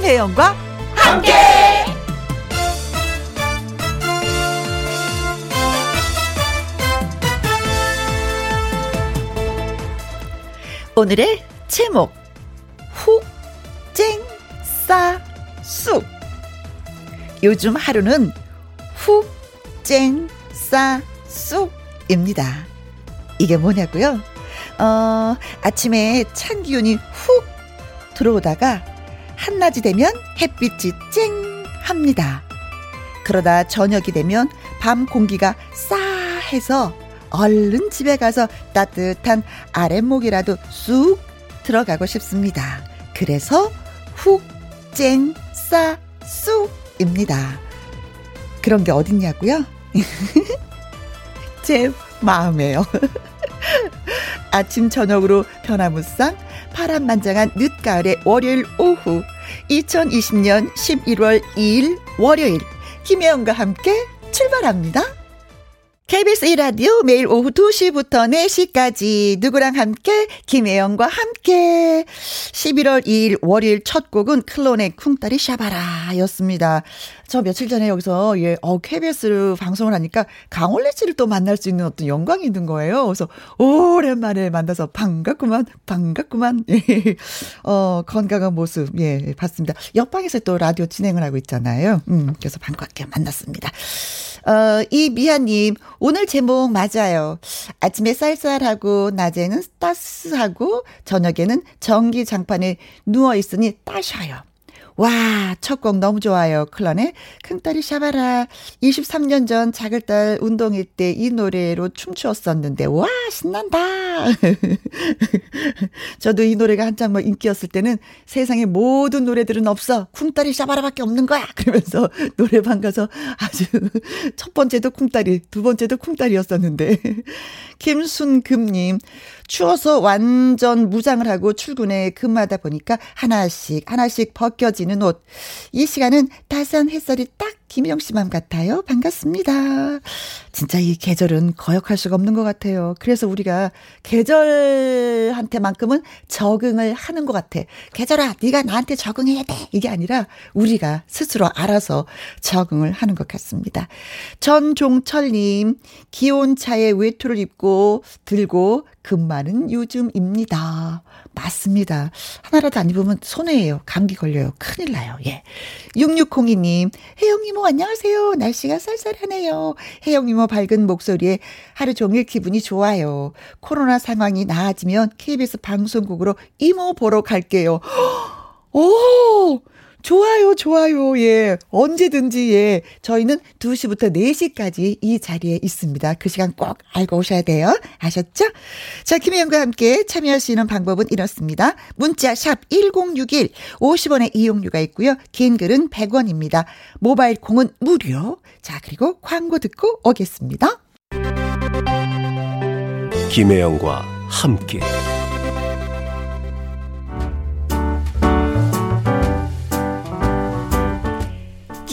김혜영과 함께. 오늘의 제목 후쨍싸쑥 요즘 하루는 후쨍싸 쑥입니다. 이게 뭐냐고요? 어, 아침에 찬 기운이 훅 들어오다가 한낮이 되면 햇빛이 쨍 합니다. 그러다 저녁이 되면 밤 공기가 싸해서 얼른 집에 가서 따뜻한 아랫목이라도 쑥 들어가고 싶습니다. 그래서 훅, 쨍, 싸, 쑥입니다. 그런 게 어딨냐고요? 제 마음에요. 아침 저녁으로 변화무쌍 파란만장한 늦가을의 월요일 오후 2020년 11월 2일 월요일 김혜영과 함께 출발합니다. KBS 1라디오 매일 오후 2시부터 4시까지 누구랑 함께 김혜영과 함께 11월 2일 월요일 첫 곡은 클론의 쿵따리 샤바라 였습니다. 저 며칠 전에 여기서 예, 어 KBS를 방송을 하니까 강원래 씨를 또 만날 수 있는 어떤 영광이 있는 거예요. 그래서 오랜만에 만나서 반갑구만 반갑구만. 예. 어 건강한 모습 예 봤습니다. 옆방에서 또 라디오 진행을 하고 있잖아요. 음 그래서 반갑게 만났습니다. 어, 이미아님, 오늘 제목 맞아요. 아침에 쌀쌀하고, 낮에는 따스하고, 저녁에는 전기 장판에 누워 있으니 따셔요. 와, 첫 곡 너무 좋아요. 클런의 큰딸이 샤바라. 23년 전 작을딸 운동회 때 이 노래로 춤추었었는데, 와, 신난다. 저도 이 노래가 한창 뭐 인기였을 때는 세상에 모든 노래들은 없어. 쿵따리 샤바라밖에 없는 거야. 그러면서 노래방 가서 아주 첫 번째도 쿵따리, 두 번째도 쿵따리였었는데. 김순금님, 추워서 완전 무장을 하고 출근에 근무하다 보니까 하나씩 하나씩 벗겨지는 옷. 이 시간은 따스한 햇살이 딱 김영 씨 맘 같아요. 반갑습니다. 진짜 이 계절은 거역할 수가 없는 것 같아요. 그래서 우리가 계절한테만큼은 적응을 하는 것 같아. 계절아, 네가 나한테 적응해야 돼. 이게 아니라 우리가 스스로 알아서 적응을 하는 것 같습니다. 전종철님, 기온차에 외투를 입고 들고 근무하는 요즘입니다. 맞습니다. 하나라도 안 입으면 손해예요. 감기 걸려요. 큰일 나요. 예. 6602님, 혜영 이모 안녕하세요. 날씨가 쌀쌀하네요. 혜영 이모 밝은 목소리에 하루 종일 기분이 좋아요. 코로나 상황이 나아지면 KBS 방송국으로 이모 보러 갈게요. 오! 좋아요, 좋아요. 예. 언제든지, 예. 저희는 2시부터 4시까지 이 자리에 있습니다. 그 시간 꼭 알고 오셔야 돼요. 아셨죠? 자, 김혜영과 함께 있는 방법은 이렇습니다. 문자 샵 1061, 50원의 이용료가 있고요. 긴 글은 100원입니다. 모바일 콩은 무료. 자, 그리고 광고 듣고 오겠습니다. 김혜영과 함께.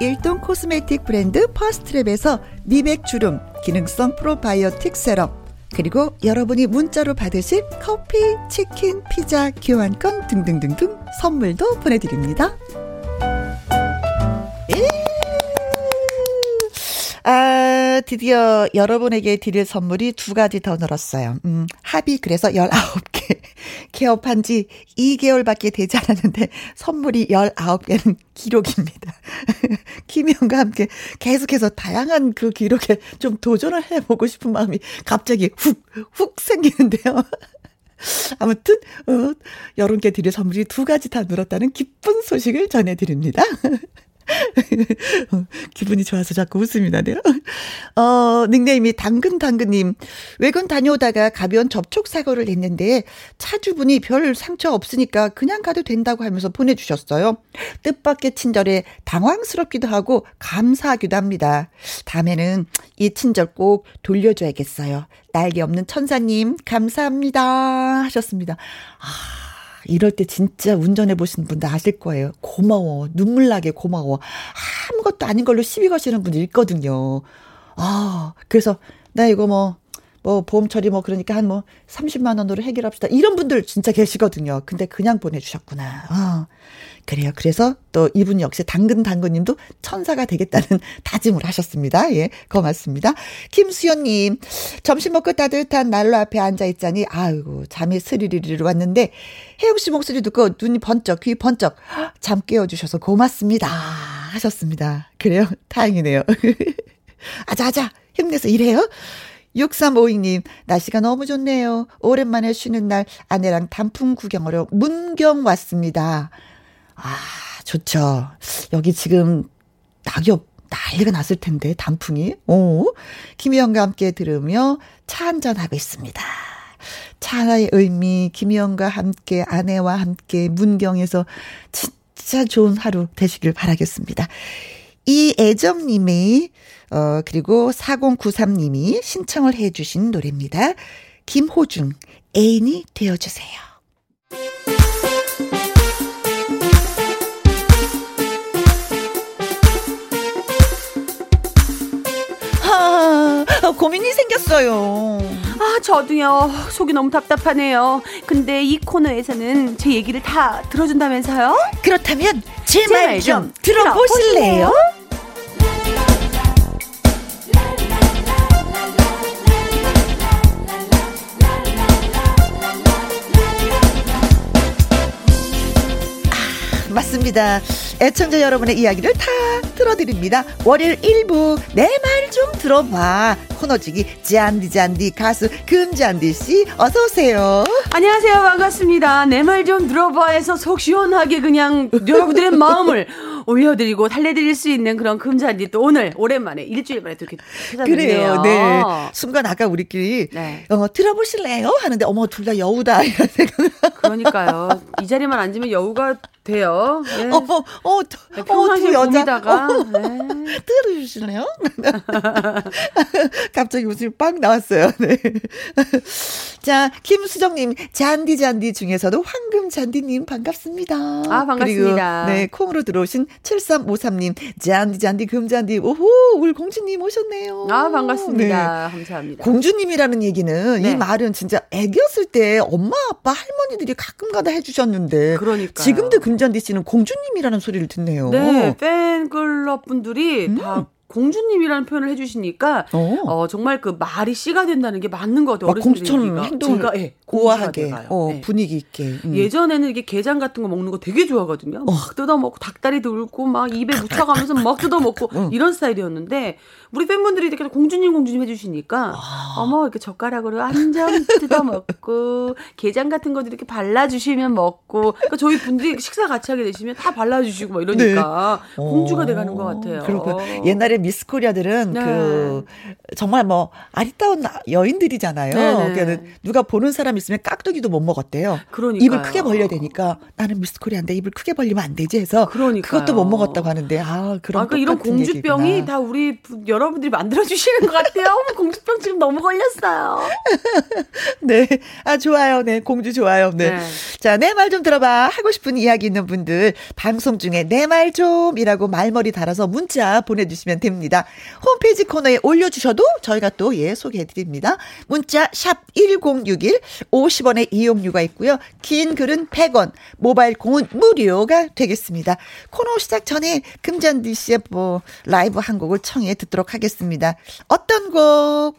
일동 코스메틱 브랜드 퍼스트랩에서 미백 주름 기능성 프로바이오틱 세럼 그리고 여러분이 문자로 받으실 커피, 치킨, 피자, 교환권 등등등등 선물도 보내드립니다. 아, 드디어 여러분에게 드릴 선물이 두 가지 더 늘었어요. 음, 합이 그래서 19개. 개업한 지 2개월밖에 되지 않았는데 선물이 19개는 기록입니다. 김희영과 함께 계속해서 다양한 그 기록에 좀 도전을 해보고 싶은 마음이 갑자기 훅, 훅 생기는데요. 아무튼, 어, 여러분께 드릴 선물이 두 가지 다 늘었다는 기쁜 소식을 전해드립니다. 기분이 좋아서 자꾸 웃음이 나네요. 어, 닉네임이 당근당근님. 외근 다녀오다가 가벼운 접촉사고를 했는데 차주분이 별 상처 없으니까 그냥 가도 된다고 하면서 보내주셨어요. 뜻밖의 친절에 당황스럽기도 하고 감사하기도 합니다. 다음에는 이 친절 꼭 돌려줘야겠어요. 날개 없는 천사님, 감사합니다. 하셨습니다. 아. 이럴 때 진짜 운전해 보신 분들 아실 거예요. 고마워. 눈물 나게 고마워. 아무것도 아닌 걸로 시비 거시는 분들 있거든요. 아, 그래서 나 이거 뭐, 뭐 보험 처리 뭐 그러니까 한 뭐 30만 원으로 해결합시다. 이런 분들 진짜 계시거든요. 근데 그냥 보내 주셨구나. 아, 그래요. 그래서 또 이분 역시 당근 당근님도 천사가 되겠다는 다짐을 하셨습니다. 예, 고맙습니다. 김수연님, 점심 먹고 따뜻한 난로 앞에 앉아 있자니 아이고 잠이 스리리리 왔는데 혜영 씨 목소리 듣고 눈이 번쩍 귀 번쩍 잠 깨워주셔서 고맙습니다 하셨습니다. 그래요? 다행이네요. 아자아자 힘내서 일해요. 6352님, 날씨가 너무 좋네요. 오랜만에 쉬는 날 아내랑 단풍 구경하러 문경 왔습니다. 아, 좋죠. 여기 지금 낙엽 난리가 났을 텐데, 단풍이. 오. 김희영과 함께 들으며 차 한잔하고 있습니다. 차의 의미, 김희영과 함께, 아내와 함께 문경에서 진짜 좋은 하루 되시길 바라겠습니다. 이애정님이, 어, 그리고 4093님이 신청을 해주신 노래입니다. 김호중, 애인이 되어주세요. 고민이 생겼어요. 아, 저도요. 속이 너무 답답하네요. 근데 이 코너에서는 제 얘기를 다 들어준다면서요? 그렇다면 제 말 좀 들어보실래요? 아, 맞습니다. 애청자 여러분의 이야기를 다 들어드립니다. 월요일 1부 내 말 좀 들어봐. 코너지기 잔디 잔디 가수 금잔디 씨 어서 오세요. 안녕하세요. 반갑습니다. 내 말 좀 들어봐해서 속 시원하게 그냥 여러분들의 마음을 올려드리고 달래드릴 수 있는 그런 금잔디 또 오늘 오랜만에 일주일 만에 이렇게 찾아뵙네요. 그래요. 네. 순간 아까 우리끼리 네. 어, 들어보실래요? 하는데 어머 둘 다 여우다 이런 생각. 그러니까요. 이 자리만 앉으면 여우가 돼요. 네. 어, 네, 평상시 어, 봄이다가 어, 네. 들어주실래요? 갑자기 웃음이 빵 나왔어요. 네. 자, 김수정님, 잔디 잔디 중에서도 황금 잔디님 반갑습니다. 아, 반갑습니다. 그리고, 네, 콩으로 들어오신 7353님, 잔디 잔디 금잔디, 오호, 울 공주님 오셨네요. 아, 반갑습니다. 네. 감사합니다. 공주님이라는 얘기는 이 네. 말은 진짜 애기였을 때 엄마, 아빠, 할머니들이 가끔 가다 해주셨는데. 그러니까 지금도 금 김잔디 씨는 공주님이라는 소리를 듣네요. 네, 팬클럽 분들이 음. 다 공주님이라는 표현을 해주시니까 어. 어. 정말 그 말이 씨가 된다는 게 맞는 것 같아요. 공주처럼 행동을 예, 고와하게 어, 네. 분위기 있게. 음. 예전에는 이게 게장 같은 거 먹는 거 되게 좋아하거든요. 어. 막 뜯어 먹고 닭다리 들고 막 입에 묻혀가면서 막 뜯어 먹고 어. 이런 스타일이었는데 우리 팬분들이 이렇게 공주님 공주님 해주시니까 아. 어머 이렇게 젓가락으로 한 점 뜯어 먹고 게장 같은 것도 이렇게 발라주시면 먹고 그러니까 저희 분들이 식사 같이 하게 되시면 다 발라주시고 막 이러니까 네. 공주가 돼가는 것 같아요. 그리고 옛날에 미스 코리아들은 네. 그 정말 뭐 아리따운 여인들이잖아요. 그러니까 누가 보는 사람 있으면 깍두기도 못 먹었대요. 그러니까 입을 크게 벌려야 되니까 나는 미스 코리아인데 입을 크게 벌리면 안 되지 해서 그러니까요. 그것도 못 먹었다고 하는데 아 그런 아, 그러니까 이런 공주병이 얘기구나. 다 우리 여러분들이 만들어 주시는 것 같아요. 공주병 지금 너무 걸렸어요. 네, 아 좋아요. 네, 공주 좋아요. 네, 네. 자내 말 좀 들어봐 하고 싶은 이야기 있는 분들 방송 중에 내 말 좀이라고 말머리 달아서 문자 보내주시면. 됩니다. 홈페이지 코너에 올려주셔도 저희가 또 예 소개해드립니다. 문자 샵 1061, 50원의 이용료가 있고요. 긴 글은 100원, 모바일 공은 무료가 되겠습니다. 코너 시작 전에 금잔디 씨의 뭐 라이브 한 곡을 청해 듣도록 하겠습니다. 어떤 곡?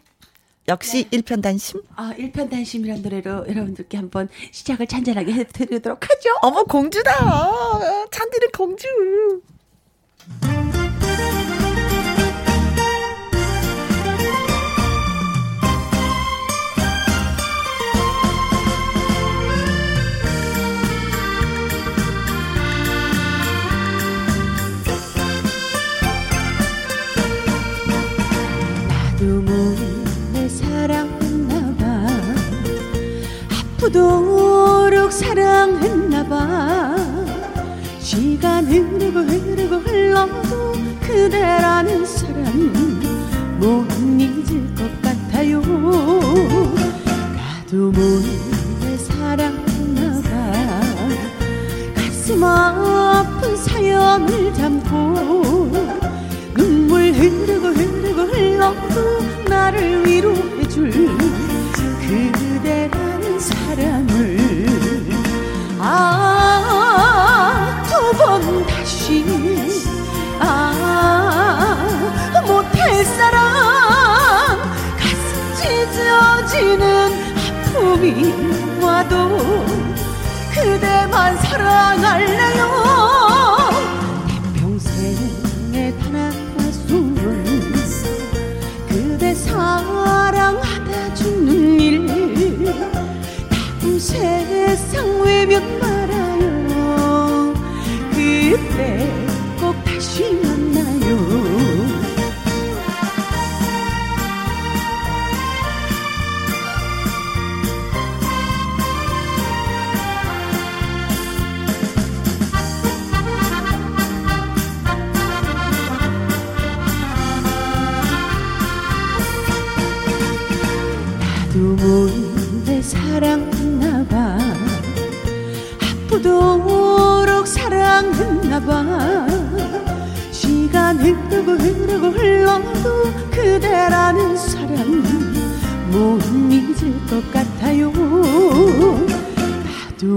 역시 네. 일편단심? 아, 일편단심이란 노래로 여러분들께 한번 시작을 잔잔하게 해드리도록 하죠. 어머, 공주다. 잔디는 공주. 아프도록 사랑했나봐. 시간 흐르고 흐르고 흘러도 그대라는 사람 못 잊을 것 같아요. 나도 몰래 사랑했나봐. 가슴 아픈 사연을 담고 눈물 흐르고 흐르고 흘러도 나를 위로해줄 그대라 사랑을 아 두 번 다시 아 못할 사랑 가슴 찢어지는 아픔이 와도 그대만 사랑할래요 외면 말아요 그때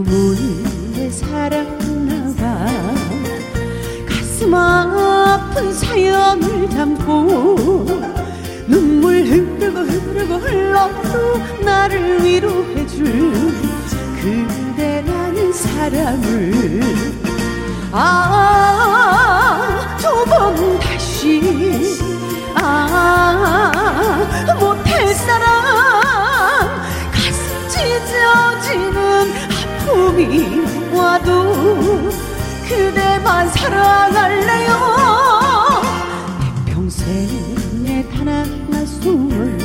몰래 사랑했나봐. 가슴 아픈 사연을 담고 눈물 흐르고 흐르고 흘러도 나를 위로해줄 그대라는 사랑을. 아 두 번 다시. 아 못할 사랑 가슴 찢어지는 아픔이 와도 그대만 사랑할래요? 내 평생에 단 하나 숨을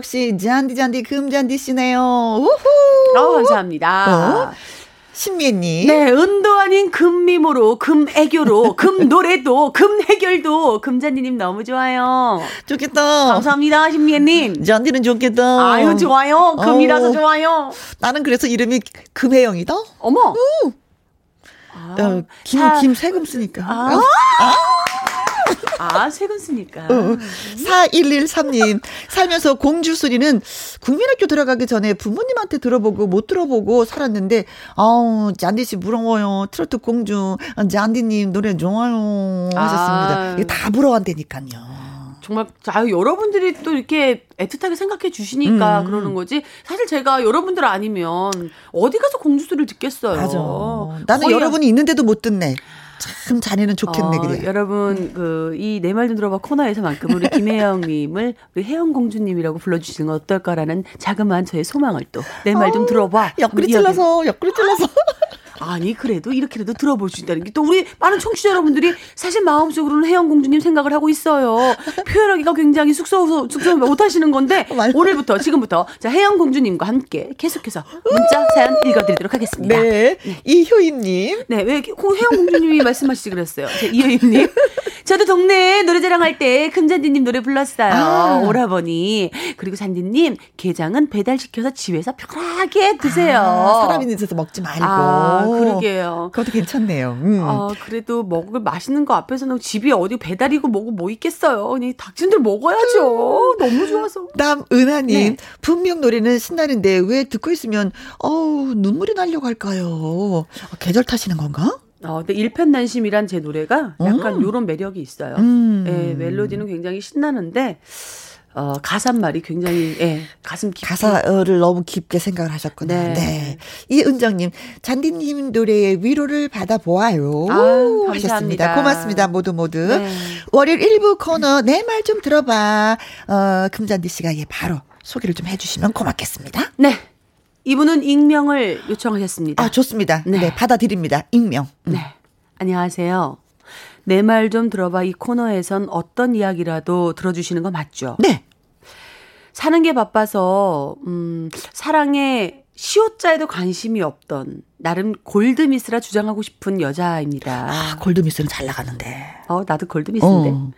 역시, 잔디 잔디, 금잔디 씨네요. 우후! 어, 감사합니다. 어? 신미애님. 네, 은도 아닌 금미모로, 금애교로, 금노래도, 금해결도, 금잔디님 너무 좋아요. 좋겠다. 감사합니다, 신미애님. 잔디는 좋겠다. 아유, 좋아요. 금이라서 어. 좋아요. 나는 그래서 이름이 금혜영이다? 어머. 우. 아, 어, 김, 김 세금 쓰니까. 아. 어? 아. 아, 세금 쓰니까. 어, 4113님, 살면서 공주 소리는 국민학교 들어가기 전에 부모님한테 들어보고 못 들어보고 살았는데, 아우, 잔디 씨 부러워요. 트로트 공주, 잔디님 노래 좋아요. 하셨습니다. 아. 이게 다 부러워한다니까요. 정말 아 여러분들이 또 이렇게 애틋하게 생각해 주시니까 음. 그러는 거지. 사실 제가 여러분들 아니면 어디 가서 공주 소리를 듣겠어요. 맞아. 나는 여러분이 있는데도 못 듣네. 참 자네는 좋겠네 어, 그래. 여러분 그 이 내 말 좀 들어봐 코너에서만큼 우리 김혜영님을 우리 혜영 공주님이라고 불러주시는 건 어떨까라는 자그마한 저의 소망을 또 내 말 좀 들어봐. 옆구리 찔러서 옆구리 찔러서. 아니 그래도 이렇게라도 들어볼 수 있다는 게 또 우리 많은 청취자 여러분들이 사실 마음속으로는 혜영 공주님 생각을 하고 있어요. 표현하기가 굉장히 숙소 숙소 못하시는 건데 오늘부터 지금부터 자 혜영 공주님과 함께 계속해서 문자 사연 읽어드리도록 하겠습니다. 네, 네. 이효임님. 네, 왜 혜영 공주님이 말씀하시지 그랬어요. 이효임님. 저도 동네 노래자랑 할 때 금잔디님 노래 불렀어요. 아. 오라버니. 그리고 잔디님 게장은 배달시켜서 집에서 편하게 드세요. 아, 사람 있는 데서 먹지 말고. 아, 그러게요. 그것도 괜찮네요. 음. 아, 그래도 먹을 맛있는 거 앞에서는 집이 어디 배달이고 뭐고 뭐 있겠어요. 그냥 닭진들 먹어야죠. 너무 좋아서. 남은하님, 네. 분명 노래는 신나는데 왜 듣고 있으면 어우 눈물이 나려고 할까요? 계절 타시는 건가? 어, 근데 일편단심이란 제 노래가 약간 음. 요런 매력이 있어요. 음. 예, 멜로디는 굉장히 신나는데 어, 가사말이 굉장히, 예, 가슴 깊게. 가사를 너무 깊게 생각을 하셨구나. 네. 네. 이은정님, 잔디님 노래에 위로를 받아보아요. 아, 하셨습니다. 고맙습니다. 모두 모두. 네. 월요일 1부 코너, 내 말 좀 들어봐. 어, 금잔디 씨가 예, 바로 소개를 좀 해주시면 고맙겠습니다. 네. 이분은 익명을 요청하셨습니다. 아, 좋습니다. 네. 네 받아드립니다. 익명. 음. 네. 안녕하세요. 내 말 좀 들어봐 이 코너에선 어떤 이야기라도 들어주시는 거 맞죠? 네. 사는 게 바빠서, 음, 사랑에 시옷자에도 관심이 없던, 나름 골드미스라 주장하고 싶은 여자입니다. 아, 골드미스는 잘 나가는데. 어, 나도 골드미스인데. 어.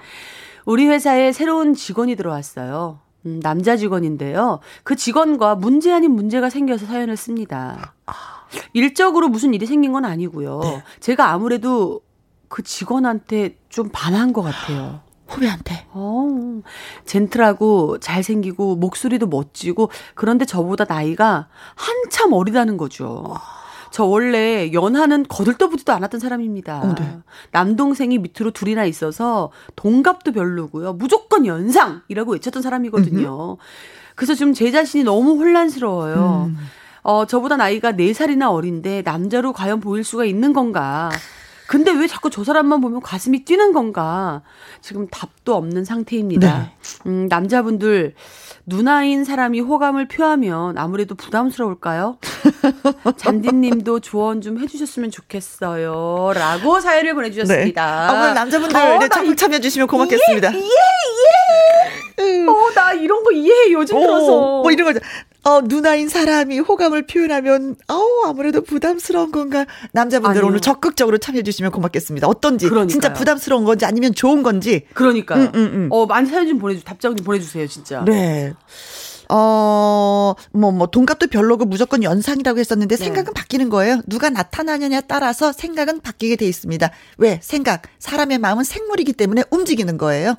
우리 회사에 새로운 직원이 들어왔어요. 음, 남자 직원인데요. 그 직원과 문제 아닌 문제가 생겨서 사연을 씁니다. 일적으로 무슨 일이 생긴 건 아니고요. 네. 제가 아무래도 그 직원한테 좀 반한 것 같아요. 후배한테. 어, 젠틀하고 잘생기고 목소리도 멋지고 그런데 저보다 나이가 한참 어리다는 거죠. 저 원래 연하는 거들떠보지도 않았던 사람입니다. 어, 네. 남동생이 밑으로 둘이나 있어서 동갑도 별로고요. 무조건 연상이라고 외쳤던 사람이거든요. 음흠. 그래서 지금 제 자신이 너무 혼란스러워요. 음. 어, 저보다 나이가 4살이나 어린데 남자로 과연 보일 수가 있는 건가? 근데 왜 자꾸 저 사람만 보면 가슴이 뛰는 건가? 지금 답도 없는 상태입니다. 네. 음, 남자분들 누나인 사람이 호감을 표하면 아무래도 부담스러울까요? 잔디님도 조언 좀 해주셨으면 좋겠어요. 라고 사연을 보내주셨습니다. 네. 아, 남자분들 어, 네, 적극 참여해주시면 고맙겠습니다. 예, 예, 예. 어, 나 이런 거 이해해, 요즘 어, 들어서. 뭐 이런 거. 어, 누나인 사람이 호감을 표현하면, 어우, 아무래도 부담스러운 건가. 남자분들 아니요. 오늘 적극적으로 참여해 주시면 고맙겠습니다. 어떤지. 그러니까요. 진짜 부담스러운 건지 아니면 좋은 건지. 그러니까. 음, 음, 음. 어, 많이 사연 좀 보내주, 답장 좀 보내주세요, 진짜. 네. 어, 뭐, 뭐, 동갑도 별로고 무조건 연상이라고 했었는데 네. 생각은 바뀌는 거예요. 누가 나타나느냐에 따라서 생각은 바뀌게 돼 있습니다. 왜? 생각. 사람의 마음은 생물이기 때문에 움직이는 거예요.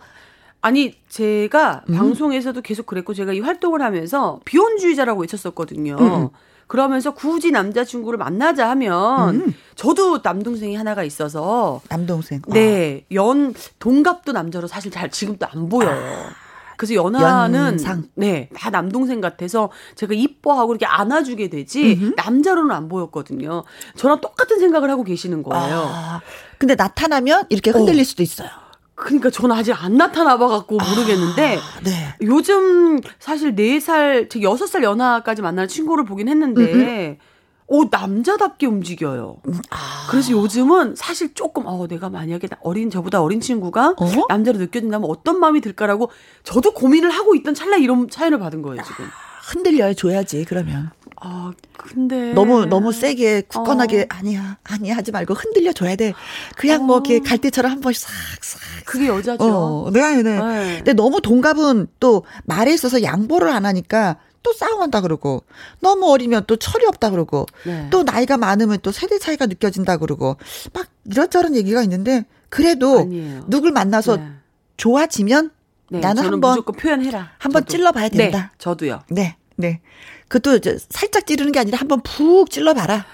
아니 제가 음. 방송에서도 계속 그랬고 제가 이 활동을 하면서 비혼주의자라고 외쳤었거든요. 음. 그러면서 굳이 남자친구를 만나자 하면 음. 저도 남동생이 하나가 있어서 남동생 네 어. 연 동갑도 남자로 사실 잘 지금도 안 보여요. 아. 그래서 연하는 네다 남동생 같아서 제가 이뻐하고 이렇게 안아주게 되지 음흠. 남자로는 안 보였거든요. 저랑 똑같은 생각을 하고 계시는 거예요. 아, 근데 나타나면 이렇게 흔들릴 어. 수도 있어요. 그러니까 저는 아직 안 나타나 봐갖고 모르겠는데 아, 네. 요즘 사실 4살, 제 6살 연하까지 만나는 친구를 보긴 했는데 오 남자답게 움직여요. 음, 아. 그래서 요즘은 사실 조금 어 내가 만약에 어린 저보다 어린 친구가 어? 남자로 느껴진다면 어떤 마음이 들까라고 저도 고민을 하고 있던 찰나 이런 사연을 받은 거예요 지금. 아, 흔들려 줘야지 그러면. 아, 근데 너무 너무 세게 굳건하게 어. 아니야 아니야 하지 말고 흔들려 줘야 돼. 그냥 어. 뭐 이렇게 갈 때처럼 한 번씩 싹싹. 그게 여자죠. 어, 네, 네, 네. 근데 너무 동갑은 또 말에 있어서 양보를 안 하니까 또 싸움한다 그러고 너무 어리면 또 철이 없다 그러고 네. 또 나이가 많으면 또 세대 차이가 느껴진다 그러고 막 이런저런 얘기가 있는데 그래도 아니에요. 누굴 만나서 네. 좋아지면 네, 나는 한번 표현해라. 한번 찔러봐야 된다. 네, 저도요. 네, 네. 그것도 살짝 찌르는 게 아니라 한번 푹 찔러봐라.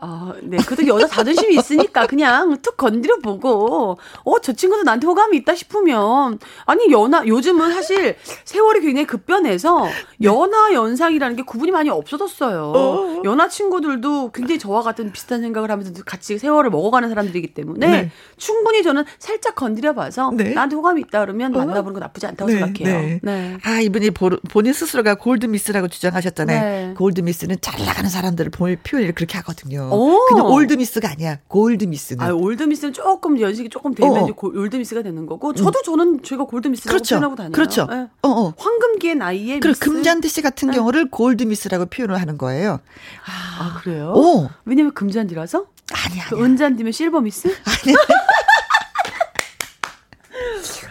아, 네. 그래도 여자 자존심이 있으니까 그냥 툭 건드려 보고, 어, 저 친구도 나한테 호감이 있다 싶으면, 아니, 연하, 요즘은 사실 세월이 굉장히 급변해서 네. 연하, 연상이라는 게 구분이 많이 없어졌어요. 어. 연하 친구들도 굉장히 저와 같은 비슷한 생각을 하면서 같이 세월을 먹어가는 사람들이기 때문에 네. 충분히 저는 살짝 건드려 봐서 네. 나한테 호감이 있다 그러면 어. 만나보는 거 나쁘지 않다고 네. 생각해요. 네. 네. 아, 이분이 본인 스스로가 골드미스라고 주장하셨잖아요. 골드미스는 잘 나가는 사람들을 표현을 그렇게 하거든요. 오. 그냥 올드미스가 아니야. 골드미스는. 아, 올드미스는 조금 연식이 조금 되면 어. 이제 올드미스가 되는 거고 저도 음. 저는 제가 골드미스라고 그렇죠. 표현하고 다녀요. 그렇죠. 네. 어, 어. 황금기의 나이에 그리고 금잔디 씨 같은 네. 경우를 골드미스라고 표현을 하는 거예요. 아, 아 그래요? 오. 왜냐면 금잔디라서? 아니야. 그 은잔디면 실버미스? 아니야.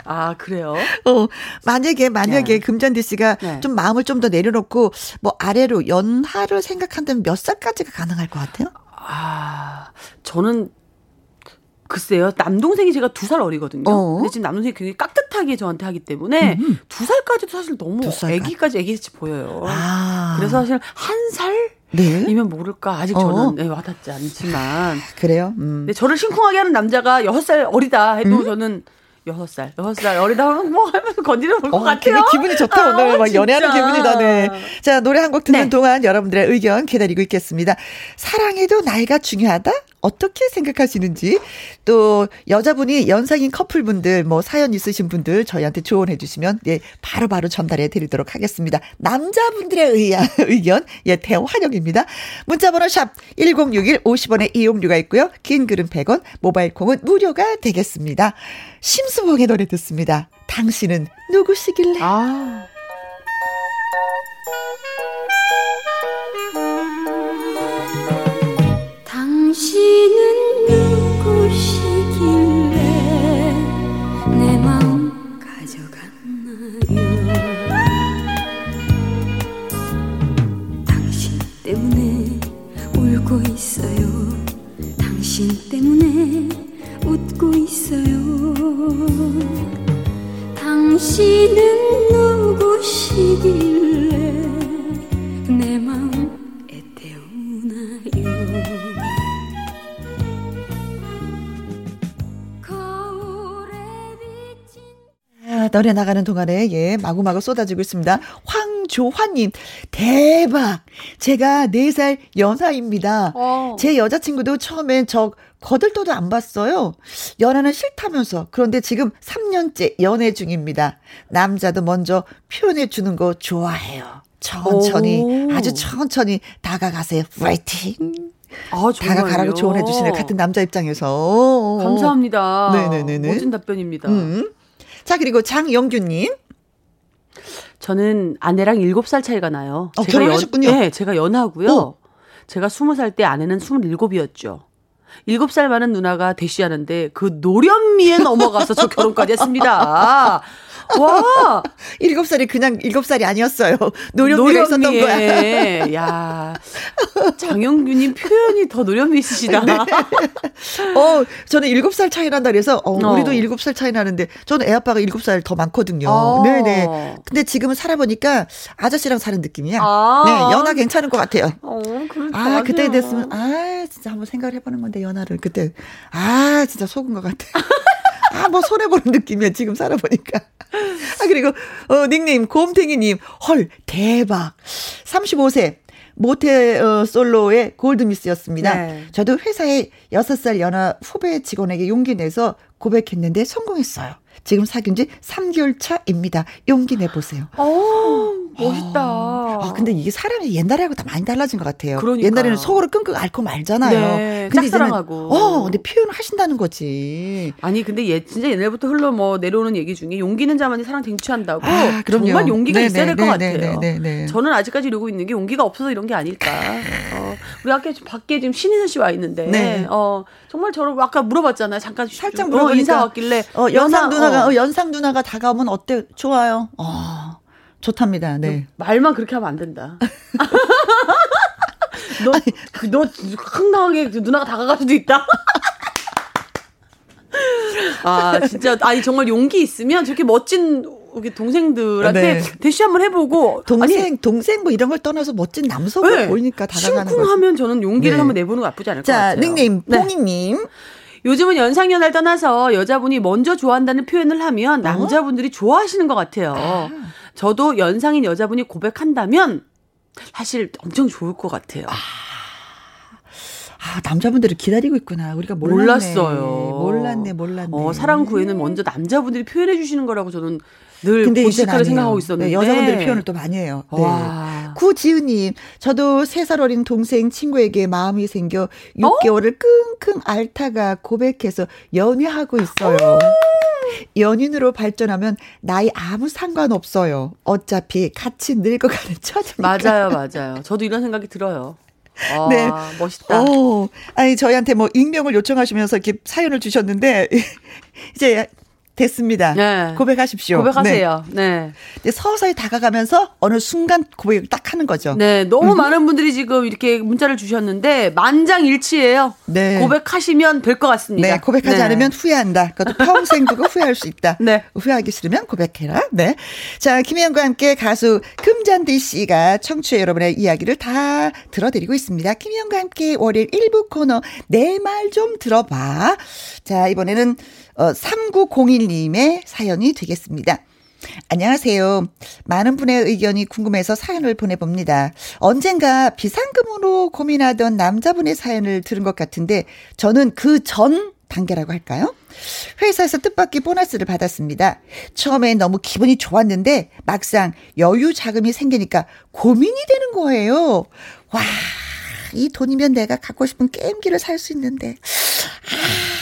아, 그래요? 어, 만약에, 만약에 네. 금잔디 씨가 네. 좀 마음을 좀 더 내려놓고, 뭐, 아래로 연하를 생각한다면 몇 살까지가 가능할 것 같아요? 아, 저는 글쎄요. 남동생이 제가 두 살 어리거든요. 어. 근데 지금 남동생이 굉장히 깍듯하게 저한테 하기 때문에 음. 두 살까지도 사실 너무 애기까지 애기같이 보여요. 아. 그래서 사실 한 살? 네. 이면 모를까 아직 저는 어. 네, 와닿지 않지만 그래요. 음. 근 저를 심쿵하게 하는 남자가 여섯 살 어리다 해도 음? 저는 여섯 살, 여섯 살 어리다 하면 뭐 하면서 건드려 볼것 어, 같아요. 기분이 좋다 아, 오늘 막 연애하는 기분이다. 네. 자 노래 한 곡 듣는 네. 동안 여러분들의 의견 기다리고 있겠습니다. 사랑해도 나이가 중요하다? 어떻게 생각하시는지 또 여자분이 연상인 커플분들 뭐 사연 있으신 분들 저희한테 조언해 주시면 예 바로바로 바로 전달해 드리도록 하겠습니다. 남자분들의 의야, 의견 예 대환영입니다. 문자 번호 샵 1061 50원의 이용료가 있고요. 긴 글은 100원 모바일 콩은 무료가 되겠습니다. 심수봉의 노래 듣습니다. 당신은 누구시길래? 아. 당신은 누구시길래 내 마음 노래 나가는 동안에 예 마구마구 쏟아지고 있습니다. 황조환님 대박. 제가 4살 연하입니다. 어. 제 여자친구도 처음엔 저 거들떠도 안 봤어요. 연하는 싫다면서. 그런데 지금 3년째 연애 중입니다. 남자도 먼저 표현해 주는 거 좋아해요. 천천히 오. 아주 천천히 다가가세요. 파이팅. 아, 다가가라고 조언해 주시는 같은 남자 입장에서. 감사합니다. 네네네. 멋진 답변입니다. 음. 자, 그리고 장영규님. 저는 아내랑 7살 차이가 나요. 어, 제가 결혼하셨군요. 연, 네, 제가 연하고요. 어. 제가 20살 때 아내는 27이었죠. 7살 많은 누나가 대시하는데 그 노련미에 넘어가서 저 결혼까지 했습니다. 와! 일곱 살이 그냥 일곱 살이 아니었어요. 노련미가 있었던 거야. 야 장영규님 표현이 더 노련미 있으시다. 네. 어, 저는 일곱 살 차이 난다 그래서, 어, 어. 우리도 일곱 살 차이 나는데, 저는 애 아빠가 일곱 살 더 많거든요. 어. 네네. 근데 지금은 살아보니까 아저씨랑 사는 느낌이야. 아. 네, 연하 괜찮은 것 같아요. 어, 아, 그때 됐으면, 아, 진짜 한번 생각을 해보는 건데, 연하를. 그때, 아, 진짜 속은 것 같아. 아, 뭐 손해보는 느낌이야, 지금 살아보니까. 아, 그리고, 어, 닉네임, 곰탱이님, 헐, 대박. 35세. 모태 어, 솔로의 골드미스였습니다. 네. 저도 회사에 6살 연하 후배 직원에게 용기 내서 고백했는데 성공했어요. 지금 사귄 지 3개월 차입니다. 용기 내보세요. 오, 멋있다. 아, 근데 이게 사람이 옛날하고 다 많이 달라진 것 같아요. 그러니까요. 옛날에는 속으로 끙끙 앓고 말잖아요. 네, 근데 짝사랑하고. 어, 근데 표현을 하신다는 거지. 아니, 근데 얘 진짜 옛날부터 흘러 뭐 내려오는 얘기 중에 용기는 자만이 사랑 쟁취한다고. 아, 정말 용기가 네네, 있어야 될 것 같아요. 네네, 저는 아직까지 이러고 있는 게 용기가 없어서 이런 게 아닐까. 어, 우리 아까 밖에 지금 신인선 씨와 있는데. 네. 어, 정말 저를 아까 물어봤잖아요. 잠깐 살짝 물어보니까 어, 인사 왔길래 어, 연상 누나가 어. 어, 연상 누나가 다가오면 어때? 좋아요. 어. 좋답니다. 네. 말만 그렇게 하면 안 된다. 너, 그, 너 황당하게 누나가 다가갈 수도 있다. 아, 진짜, 아니, 정말 용기 있으면 저렇게 멋진 우리 동생들한테 네. 대시 한번 해보고 동생 아니, 동생 뭐 이런 걸 떠나서 멋진 남성을 네. 보이니까 다가가는 심쿵하면 저는 용기를 네. 한번 내보는 거 나쁘지 않을 자, 것 같아요. 자 닉네임 네. 뽕이님. 요즘은 연상연하를 떠나서 여자분이 먼저 좋아한다는 표현을 하면 어? 남자분들이 어? 좋아하시는 것 같아요. 아. 저도 연상인 여자분이 고백한다면 사실 엄청 좋을 것 같아요. 아. 아, 남자분들을 기다리고 있구나. 우리가 몰랐네. 몰랐어요. 몰랐네, 몰랐네. 어, 사랑 구애는 먼저 남자분들이 표현해 주시는 거라고 저는 늘 근데 고식하게 생각하고 있었는데 네, 여자분들이 표현을 또 많이 해요. 네. 구지은님, 저도 세살 어린 동생 친구에게 마음이 생겨 6개월을 어? 끙끙 앓다가 고백해서 연애하고 있어요. 연인으로 발전하면 나이 아무 상관없어요. 어차피 같이 늙어가는 처지니까. 맞아요, 맞아요. 저도 이런 생각이 들어요. 아, 네. 멋있다. 오, 아니, 저희한테 뭐 익명을 요청하시면서 이렇게 사연을 주셨는데, 이제 됐습니다. 네. 고백하십시오. 고백하세요. 네. 네. 서서히 다가가면서 어느 순간 고백을 딱 하는 거죠. 네. 너무 음. 많은 분들이 지금 이렇게 문자를 주셨는데 만장일치예요. 네. 고백하시면 될 것 같습니다. 네. 고백하지 네. 않으면 후회한다. 그것도 평생 두고 후회할 수 있다. 네. 후회하기 싫으면 고백해라. 네. 자, 김혜영과 함께 가수 금잔디 씨가 청취자 여러분의 이야기를 다 들어드리고 있습니다. 김혜영과 함께 월요일 1부 코너 내 말 좀 들어봐. 자, 이번에는 어, 3901님의 사연이 되겠습니다. 안녕하세요. 많은 분의 의견이 궁금해서 사연을 보내봅니다. 언젠가 비상금으로 고민하던 남자분의 사연을 들은 것 같은데 저는 그 전 단계라고 할까요? 회사에서 뜻밖의 보너스를 받았습니다. 처음에 너무 기분이 좋았는데 막상 여유 자금이 생기니까 고민이 되는 거예요. 와, 이 돈이면 내가 갖고 싶은 게임기를 살 수 있는데. 아,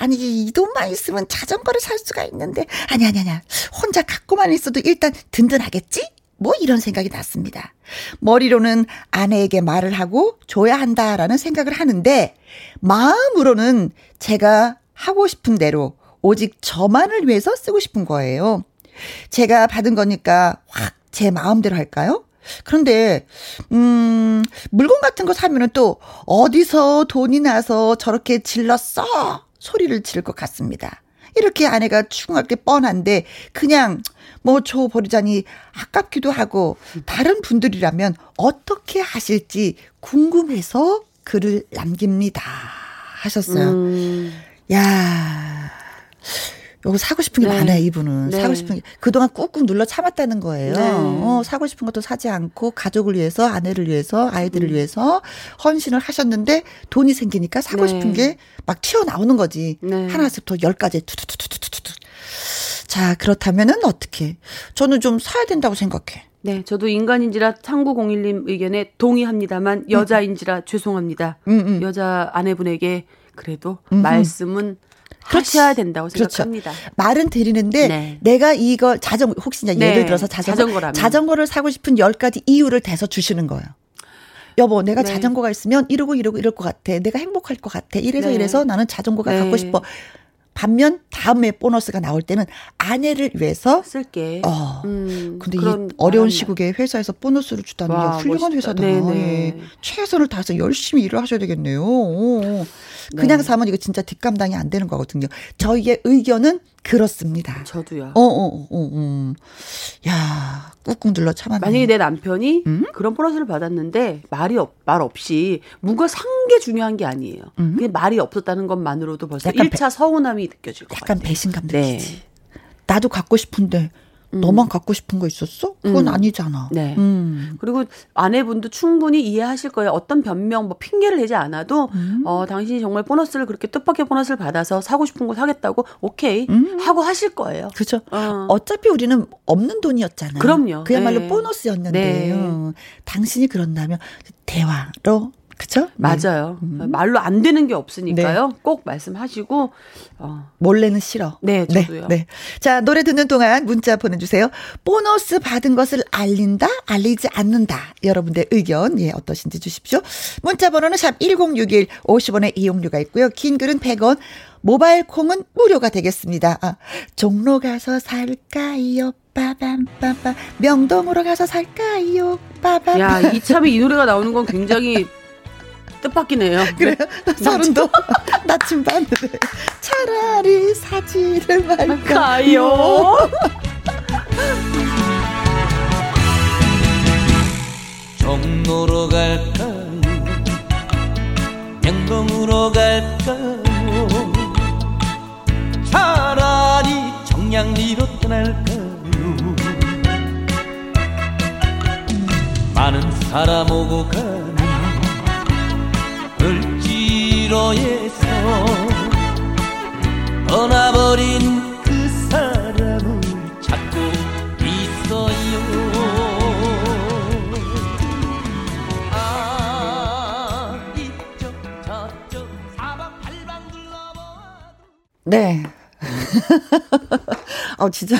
아니 이 돈만 있으면 자전거를 살 수가 있는데 아니 아니 아니 혼자 갖고만 있어도 일단 든든하겠지? 뭐 이런 생각이 났습니다. 머리로는 아내에게 말을 하고 줘야 한다라는 생각을 하는데 마음으로는 제가 하고 싶은 대로 오직 저만을 위해서 쓰고 싶은 거예요. 제가 받은 거니까 확 제 마음대로 할까요? 그런데 음 물건 같은 거 사면은 또 어디서 돈이 나서 저렇게 질렀어 소리를 지를 것 같습니다. 이렇게 아내가 추궁할 게 뻔한데 그냥 뭐 줘 버리자니 아깝기도 하고 다른 분들이라면 어떻게 하실지 궁금해서 글을 남깁니다. 하셨어요. 음. 야. 요거 사고 싶은 게 네. 많아요, 이분은. 네. 사고 싶은 게. 그동안 꾹꾹 눌러 참았다는 거예요. 네. 어, 사고 싶은 것도 사지 않고 가족을 위해서, 아내를 위해서, 아이들을 음. 위해서 헌신을 하셨는데 돈이 생기니까 사고 네. 싶은 게 막 튀어나오는 거지. 네. 하나씩부터 열까지 투투투투투투. 자, 그렇다면은 어떻게? 저는 좀 사야 된다고 생각해. 네, 저도 인간인지라 창구공일님 의견에 동의합니다만 음. 여자인지라 음. 죄송합니다. 음, 음. 여자 아내분에게 그래도 음. 말씀은 하셔야 된다고 그렇죠. 생각합니다. 그렇죠. 말은 드리는데 네. 내가 이걸 자전 혹시 이제 예를 네. 들어서 자전거. 자전거를 사고 싶은 열 가지 이유를 대서 주시는 거예요. 여보, 내가 네. 자전거가 있으면 이러고 이러고 이럴 것 같아. 내가 행복할 것 같아. 이래서 네. 이래서 나는 자전거가 갖고 네. 싶어. 반면 다음에 보너스가 나올 때는 아내를 위해서 쓸게. 어. 음, 근데 이 어려운 시국에 회사에서 보너스를 주다는 게 훌륭한 회사다. 네. 최선을 다해서 열심히 일을 하셔야 되겠네요. 오. 그냥 네. 사면 이거 진짜 뒷감당이 안 되는 거거든요. 저희의 의견은 그렇습니다. 저도요. 어, 어, 어, 어. 어. 야, 꾹꾹 눌러 참았네. 만약에 내 남편이 음? 그런 보너스를 받았는데 말이 없, 말 없이 뭔가 산 게 중요한 게 아니에요. 음? 그냥 말이 없었다는 것만으로도 벌써 1차 배, 서운함이 느껴질 것 약간 같아요. 배신감 느끼지. 네. 나도 갖고 싶은데 음. 너만 갖고 싶은 거 있었어? 그건 음. 아니잖아. 네. 음. 그리고 아내분도 충분히 이해하실 거예요. 어떤 변명, 뭐 핑계를 대지 않아도 음. 어 당신이 정말 보너스를 그렇게 뜻밖의 보너스를 받아서 사고 싶은 거 사겠다고 오케이 음. 하고 하실 거예요. 그렇죠. 어. 차피 우리는 없는 돈이었잖아요. 그럼요. 그야말로 네. 보너스였는데 네. 당신이 그런다면 대화로 그쵸? 맞아요. 네. 말로 안 되는 게 없으니까요. 네. 꼭 말씀하시고, 어. 몰래는 싫어. 네, 네 저도요. 네, 네. 자, 노래 듣는 동안 문자 보내 주세요. 보너스 받은 것을 알린다, 알리지 않는다. 여러분들 의견, 예, 어떠신지 주십시오. 문자 번호는 샵 1061, 50원의 이용료가 있고요. 긴 글은 100원, 모바일 콩은 무료가 되겠습니다. 아, 종로 가서 살까요? 빠밤빠밤 명동으로 가서 살까요? 빠밤. 야 이참에 이 노래가 나오는 건 굉장히 뜻밖이네요. 그래요? 서른도 나침반 차라리 사지를 말까요? 종로로 갈까요? 명동으로 갈까요? 차라리 정량리로 떠날까요? 많은 사람 오고 가는 미로에서 떠나버린 그 사람을 찾고 있어요 아 이쪽 저쪽 사방 팔방 둘러봐. 네 아, 진짜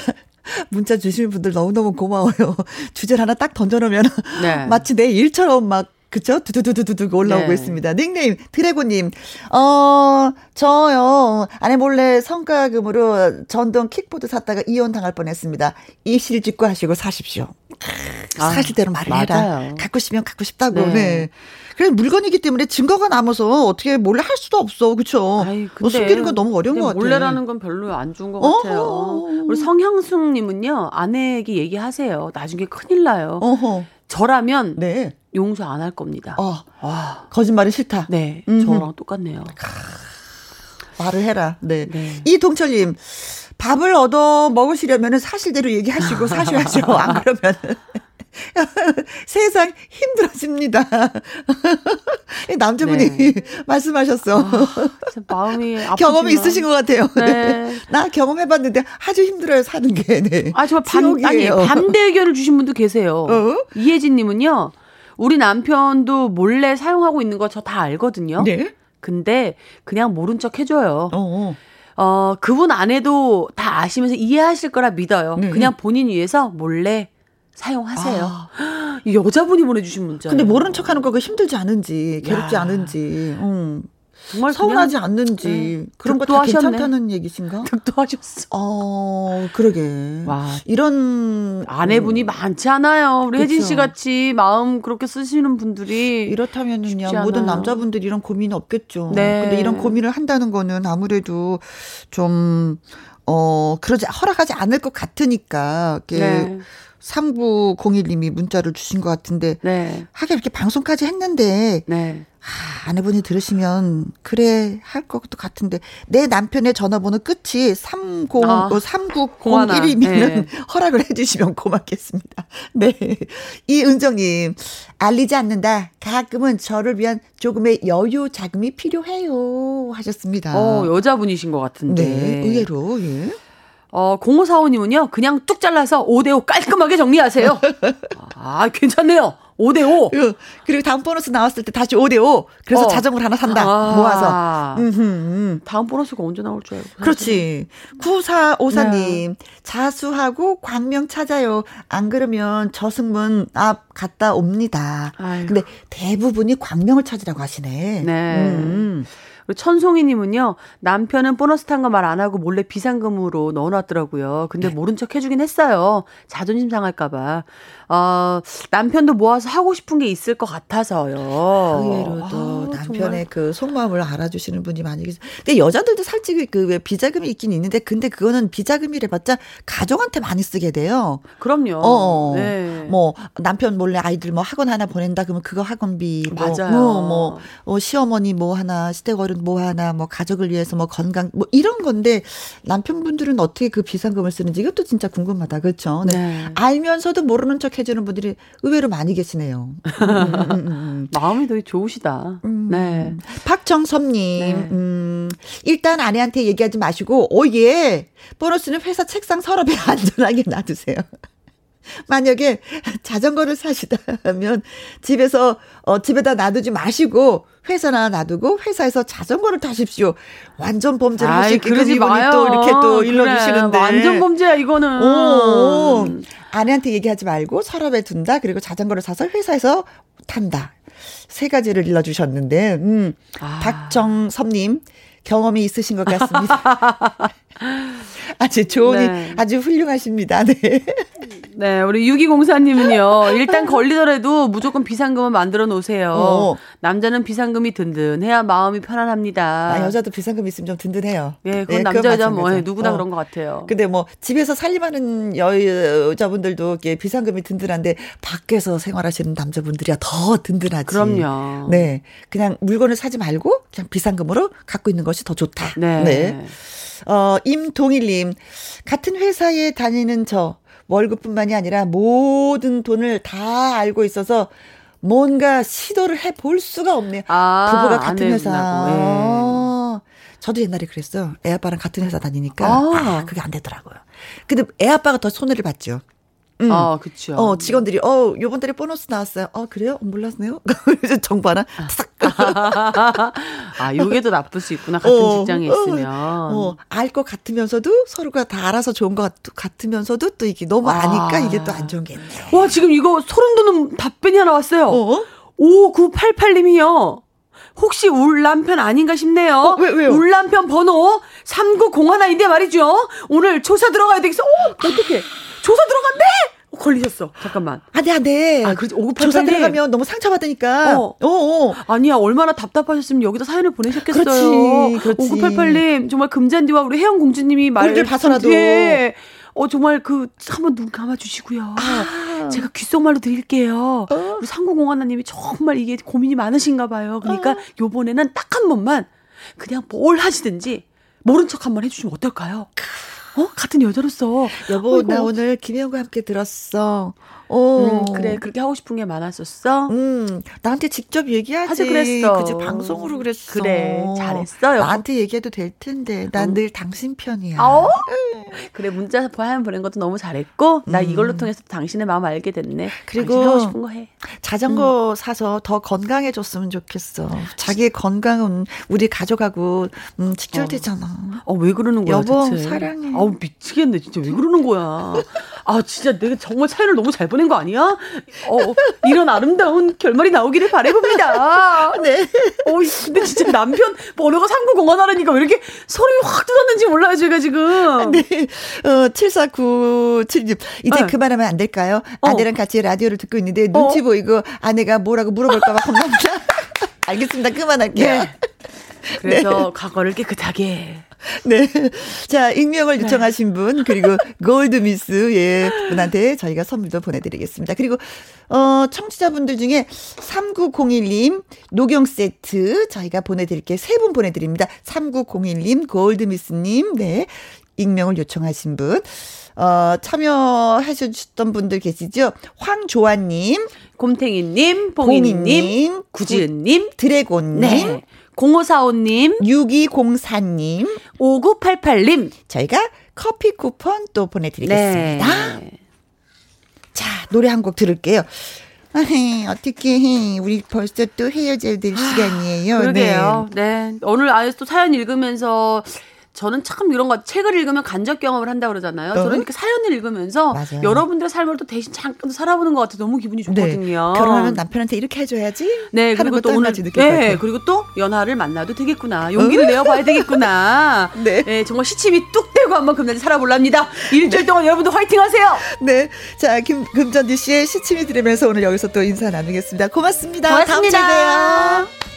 문자 주신 분들 너무너무 고마워요. 주제를 하나 딱 던져놓으면 네. 마치 내 일처럼 막 그쵸? 두두두두두두 올라오고 네. 있습니다. 닉네임, 드래곤님. 어, 저요, 아내 몰래 성과금으로 전동 킥보드 샀다가 이혼 당할 뻔 했습니다. 이실직고 하시고 사십시오. 아, 사실대로 말을 해라. 맞아요. 갖고 싶으면 갖고 싶다고, 네. 네. 그래서 물건이기 때문에 증거가 남아서 어떻게 몰래 할 수도 없어. 뭐 숨기는 건 너무 어려운 것 같아. 몰래라는 건 별로 안 좋은 것 어허. 같아요. 우리 성향숙 님은요, 아내에게 얘기하세요. 나중에 큰일 나요. 어허. 저라면 네. 용서 안 할 겁니다. 어, 와, 거짓말이 싫다. 네, 음흠. 저랑 똑같네요. 말을 해라. 네. 네. 이동철님, 밥을 얻어 먹으시려면 사실대로 얘기하시고 사셔야죠. 안 그러면. 세상 힘들어집니다. 남자분이 네. 말씀하셨어. 진짜 마음이 아프지만. 경험이 있으신 것 같아요. 네. 나 경험해봤는데 아주 힘들어요, 사는 게. 네. 아, 정말 반, 아니, 지옥이에요. 반대 의견을 주신 분도 계세요. 어? 이혜진님은요, 우리 남편도 몰래 사용하고 있는 거 저 다 알거든요. 네. 근데 그냥 모른 척 해줘요. 어, 어. 어, 그분 아내도 다 아시면서 이해하실 거라 믿어요. 네. 그냥 본인 위해서 몰래 사용하세요. 이 여자분이 보내주신 문자. 아. 근데 모른 척 하는 거가 힘들지 않은지, 괴롭지 야. 않은지, 음. 정말 서운하지 않는지, 네. 그런 거 다. 괜찮다는 얘기신가? 득도하셨어. 어, 그러게. 와. 이런 아내분이 많지 않아요. 우리 혜진 씨 그쵸. 같이 마음 그렇게 쓰시는 분들이 이렇다면은요 모든 않아요. 남자분들이 이런 고민 없겠죠. 네. 근데 이런 고민을 한다는 거는 아무래도 좀 어, 그러지, 허락하지 않을 것 같으니까, 이렇게, 네. 3901님이 문자를 주신 것 같은데, 네. 하긴 이렇게 방송까지 했는데, 네. 아, 아내분이 들으시면, 그래, 할 것도 같은데, 내 남편의 전화번호 끝이 30, 아, 어, 3901이면 네. 허락을 해주시면 고맙겠습니다. 네. 이은정님, 알리지 않는다. 가끔은 저를 위한 조금의 여유 자금이 필요해요. 하셨습니다. 어, 여자분이신 것 같은데. 네, 의외로, 예. 어, 0545님은요, 그냥 뚝 잘라서 5대5 깔끔하게 정리하세요. 아, 괜찮네요. 5대5. 그, 그리고 다음 보너스 나왔을 때 다시 5대5. 그래서 어. 자전거를 하나 산다. 아. 모아서. 음흠, 음. 다음 보너스가 언제 나올 줄 알고. 그렇지. 9454님, 네. 자수하고 광명 찾아요. 안 그러면 저승문 앞 갔다 옵니다. 아유. 근데 대부분이 광명을 찾으라고 하시네. 네. 음. 그리고 천송이님은요, 남편은 보너스 탄 거 말 안 하고 몰래 비상금으로 넣어놨더라고요. 근데 네. 모른 척 해주긴 했어요. 자존심 상할까봐. 어, 남편도 모아서 하고 싶은 게 있을 것 같아서요. 의외로 또 아, 남편의 정말. 그 속마음을 알아주시는 분이 많이 계세요. 근데 여자들도 살찌기 그왜 비자금이 있긴 있는데 근데 그거는 비자금이래봤자 가족한테 많이 쓰게 돼요. 그럼요. 어, 네. 뭐 남편 몰래 아이들 뭐 학원 하나 보낸다 그러면 그거 학원비 뭐, 맞아요. 뭐, 뭐 어, 시어머니 뭐 하나 시댁 어른 뭐 하나 뭐 가족을 위해서 뭐 건강 뭐 이런 건데 남편분들은 어떻게 그 비상금을 쓰는지 이것도 진짜 궁금하다 그렇죠. 네. 네. 알면서도 모르는 척 해주는 분들이 의외로 많이 계시네요. 음, 음, 음, 음. 마음이 되게 좋으시다. 음. 네. 박정섭님, 네. 음, 일단 아내한테 얘기하지 마시고, 오, 예. 보너스는 회사 책상 서랍에 안전하게 놔두세요. 만약에 자전거를 사시다면 집에서, 어, 집에다 놔두지 마시고, 회사나 놔두고, 회사에서 자전거를 타십시오. 완전 범죄를 하실 게 그러지 마요. 또 이렇게 또 그래, 일러주시는데. 완전 범죄야, 이거는. 오, 아내한테 얘기하지 말고 서랍에 둔다. 그리고 자전거를 사서 회사에서 탄다. 세 가지를 일러주셨는데, 음, 아. 박정섭님 경험이 있으신 것 같습니다. 아주 좋으니 네. 아주 훌륭하십니다. 네. 네, 우리 6204님은요, 일단 걸리더라도 무조건 비상금을 만들어 놓으세요. 어. 남자는 비상금이 든든해야 마음이 편안합니다. 아, 여자도 비상금 있으면 좀 든든해요. 예, 그건 네, 남자, 여자 뭐. 예, 누구나 어. 그런 것 같아요. 근데 뭐 집에서 살림하는 여자분들도 이렇게 비상금이 든든한데 밖에서 생활하시는 남자분들이야 더 든든하지. 그럼요. 네, 그냥 물건을 사지 말고 그냥 비상금으로 갖고 있는 것이 더 좋다. 네. 어, 임동일님 같은 회사에 다니는 저 월급뿐만이 아니라 모든 돈을 다 알고 있어서 뭔가 시도를 해볼 수가 없네요. 아, 부부가 같은 회사. 예. 어, 저도 옛날에 그랬어요. 애 아빠랑 같은 회사 다니니까 아. 아, 그게 안 되더라고요. 근데 애 아빠가 더 손해를 봤죠. 음. 어, 그쵸. 어, 직원들이, 어, 요번 달에 보너스 나왔어요. 어, 그래요? 몰랐네요? 정보 하나 싹 아, 요게 더 나쁠 수 있구나. 같은 어, 직장에 어, 있으면. 어, 알 것 같으면서도 서로가 다 알아서 좋은 것 같, 같으면서도 또 이게 너무 아 니까 아. 이게 또 안 좋은 게 있네. 와, 지금 이거 소름 돋는 답변이 하나 왔어요. 어? 5988님이요. 혹시 울 남편 아닌가 싶네요. 어, 왜, 왜요? 울 남편 번호 3901인데 말이죠. 오늘 조사 들어가야 되겠어. 어, 어떡해. 조사 들어간대! 어, 걸리셨어. 잠깐만. 안 돼, 안 돼. 아, 그렇지. 5988 조사 님. 들어가면 너무 상처받으니까. 어. 어, 어. 아니야, 얼마나 답답하셨으면 여기다 사연을 보내셨겠어요. 그렇지, 그렇지. 5988님, 정말 금잔디와 우리 혜영 공주님이 말. 우리를 봐서라도. 예. 어, 정말 그, 한번 눈 감아주시고요. 아. 제가 귓속말로 드릴게요. 우리 상구공화나님이 정말 이게 고민이 많으신가 봐요. 그러니까 요번에는 딱 한 번만 그냥 뭘 하시든지 모른 척 한번 해주시면 어떨까요? 어? 같은 여자로서. 여보, 어이구. 나 오늘 김혜영과 함께 들었어. 어. 음, 그래, 그렇게 하고 싶은 게 많았었어? 음, 나한테 직접 얘기하지. 하지 그랬어. 그지 방송으로 그랬어. 그래, 잘했어 요. 나한테 얘기해도 될 텐데. 난 늘 당신 편이야. 어? 그래 문자 사연 보낸 것도 너무 잘했고 나 음. 이걸로 통해서 당신의 마음 알게 됐네. 그리고 하고 싶은 거 해. 자전거 음. 사서 더 건강해졌으면 좋겠어. 자기의 건강은 우리 가져가고 음, 직결되잖아. 어왜 그러는 거야 여보, 대체? 사랑해. 아우 미치겠네 진짜 왜 그러는 거야. 아 진짜 내가 정말 사연을 너무 잘 보 낸거 아니야? 어 이런 아름다운 결말이 나오기를 바래봅니다. 네. 어 근데 진짜 남편 번호가 3901하라니까 왜 이렇게 소름이 확 돋았는지 몰라요 제가 지금. 네. 어, 7497님. 이제 네. 그만하면 안 될까요? 어. 아내랑 같이 라디오를 듣고 있는데 눈치 보이고 아내가 뭐라고 물어볼까봐 겁납니다. 알겠습니다. 그만할게요. 네. 그래서 과거를 깨끗하게. 네. 자, 익명을 요청하신 분, 그리고 골드미스, 예, 분한테 저희가 선물도 보내드리겠습니다. 그리고, 어, 청취자분들 중에 3901님, 녹용 세트 저희가 보내드릴게요. 세분 보내드립니다. 3901님, 골드미스님, 네. 익명을 요청하신 분. 어, 참여하셨던 분들 계시죠? 황조아님, 곰탱이님, 봉이님, 구지은님, 드래곤님, 네. 0545님, 6204님, 5988님. 저희가 커피 쿠폰 또 보내드리겠습니다. 네. 자, 노래 한 곡 들을게요. 아헤, 어떻게 해. 우리 벌써 또 헤어져야 될 시간이에요. 아, 그러게요. 네. 오늘 아예 또 사연 읽으면서 저는 참 이런 거 책을 읽으면 간접 경험을 한다 그러잖아요. 저는 이렇게 사연을 읽으면서 맞아요. 여러분들의 삶을 또 대신 잠깐 살아보는 것 같아 너무 기분이 네. 좋거든요. 결혼하면 남편한테 이렇게 해줘야지. 네, 그리고 또한 오늘 네. 그리고 또 연하를 만나도 되겠구나. 용기를 내어봐야 되겠구나. 네. 정말 시침이 뚝 떼고 한번 금년에 살아볼랍니다. 일주일 동안 여러분들 화이팅하세요. 네. 자, 김, 금전지 씨의 시침이 들으면서 오늘 여기서 또 인사 나누겠습니다. 고맙습니다. 다음 주에 고맙습니다. 봬요.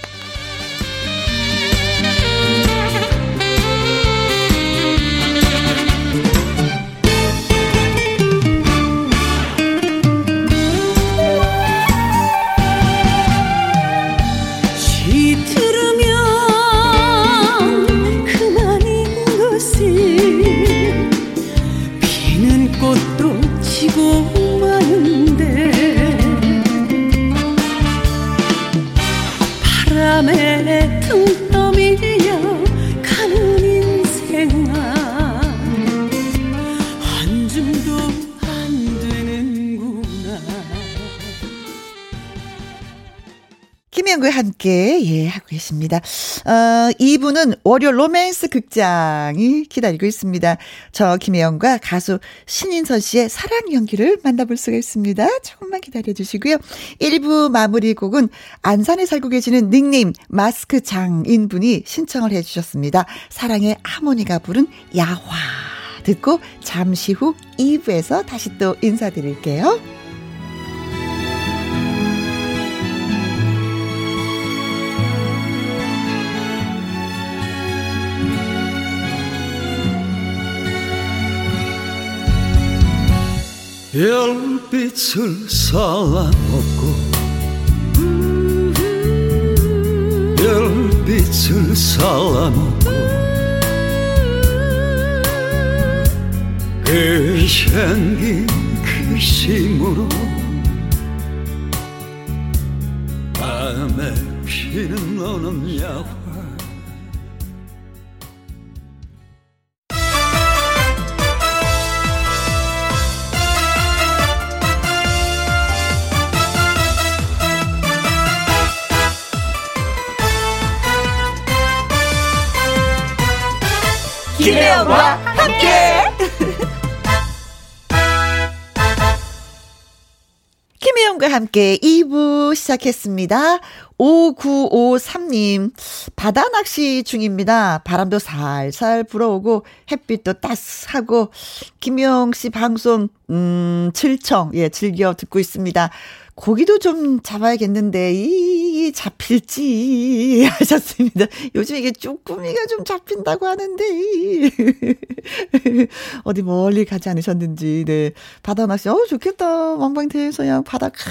김현구와 함께, 예, 하고 계십니다. 어, 2부는 월요 로맨스 극장이 기다리고 있습니다. 저 김혜영과 가수 신인선 씨의 사랑 연기를 만나볼 수가 있습니다. 조금만 기다려주시고요. 1부 마무리 곡은 안산에 살고 계시는 닉네임 마스크 장인 분이 신청을 해주셨습니다. 사랑의 하모니가 부른 야화. 듣고 잠시 후 2부에서 다시 또 인사드릴게요. 별빛을 쌓아놓고 별빛을 쌓아놓고 그 생긴 그 심으로 밤에 피는 너는 야화 김혜영과 함께. 김혜영과 함께 2부 시작했습니다. 5953님, 바다 낚시 중입니다. 바람도 살살 불어오고, 햇빛도 따스하고, 김영 씨 방송, 음, 질청, 예, 즐겨 듣고 있습니다. 고기도 좀 잡아야겠는데, 이, 잡힐지, 하셨습니다. 요즘 이게 쭈꾸미가 좀 잡힌다고 하는데, 어디 멀리 가지 않으셨는지, 네. 바다 낚시, 어, 좋겠다. 왕방태에서 그냥 바다, 크,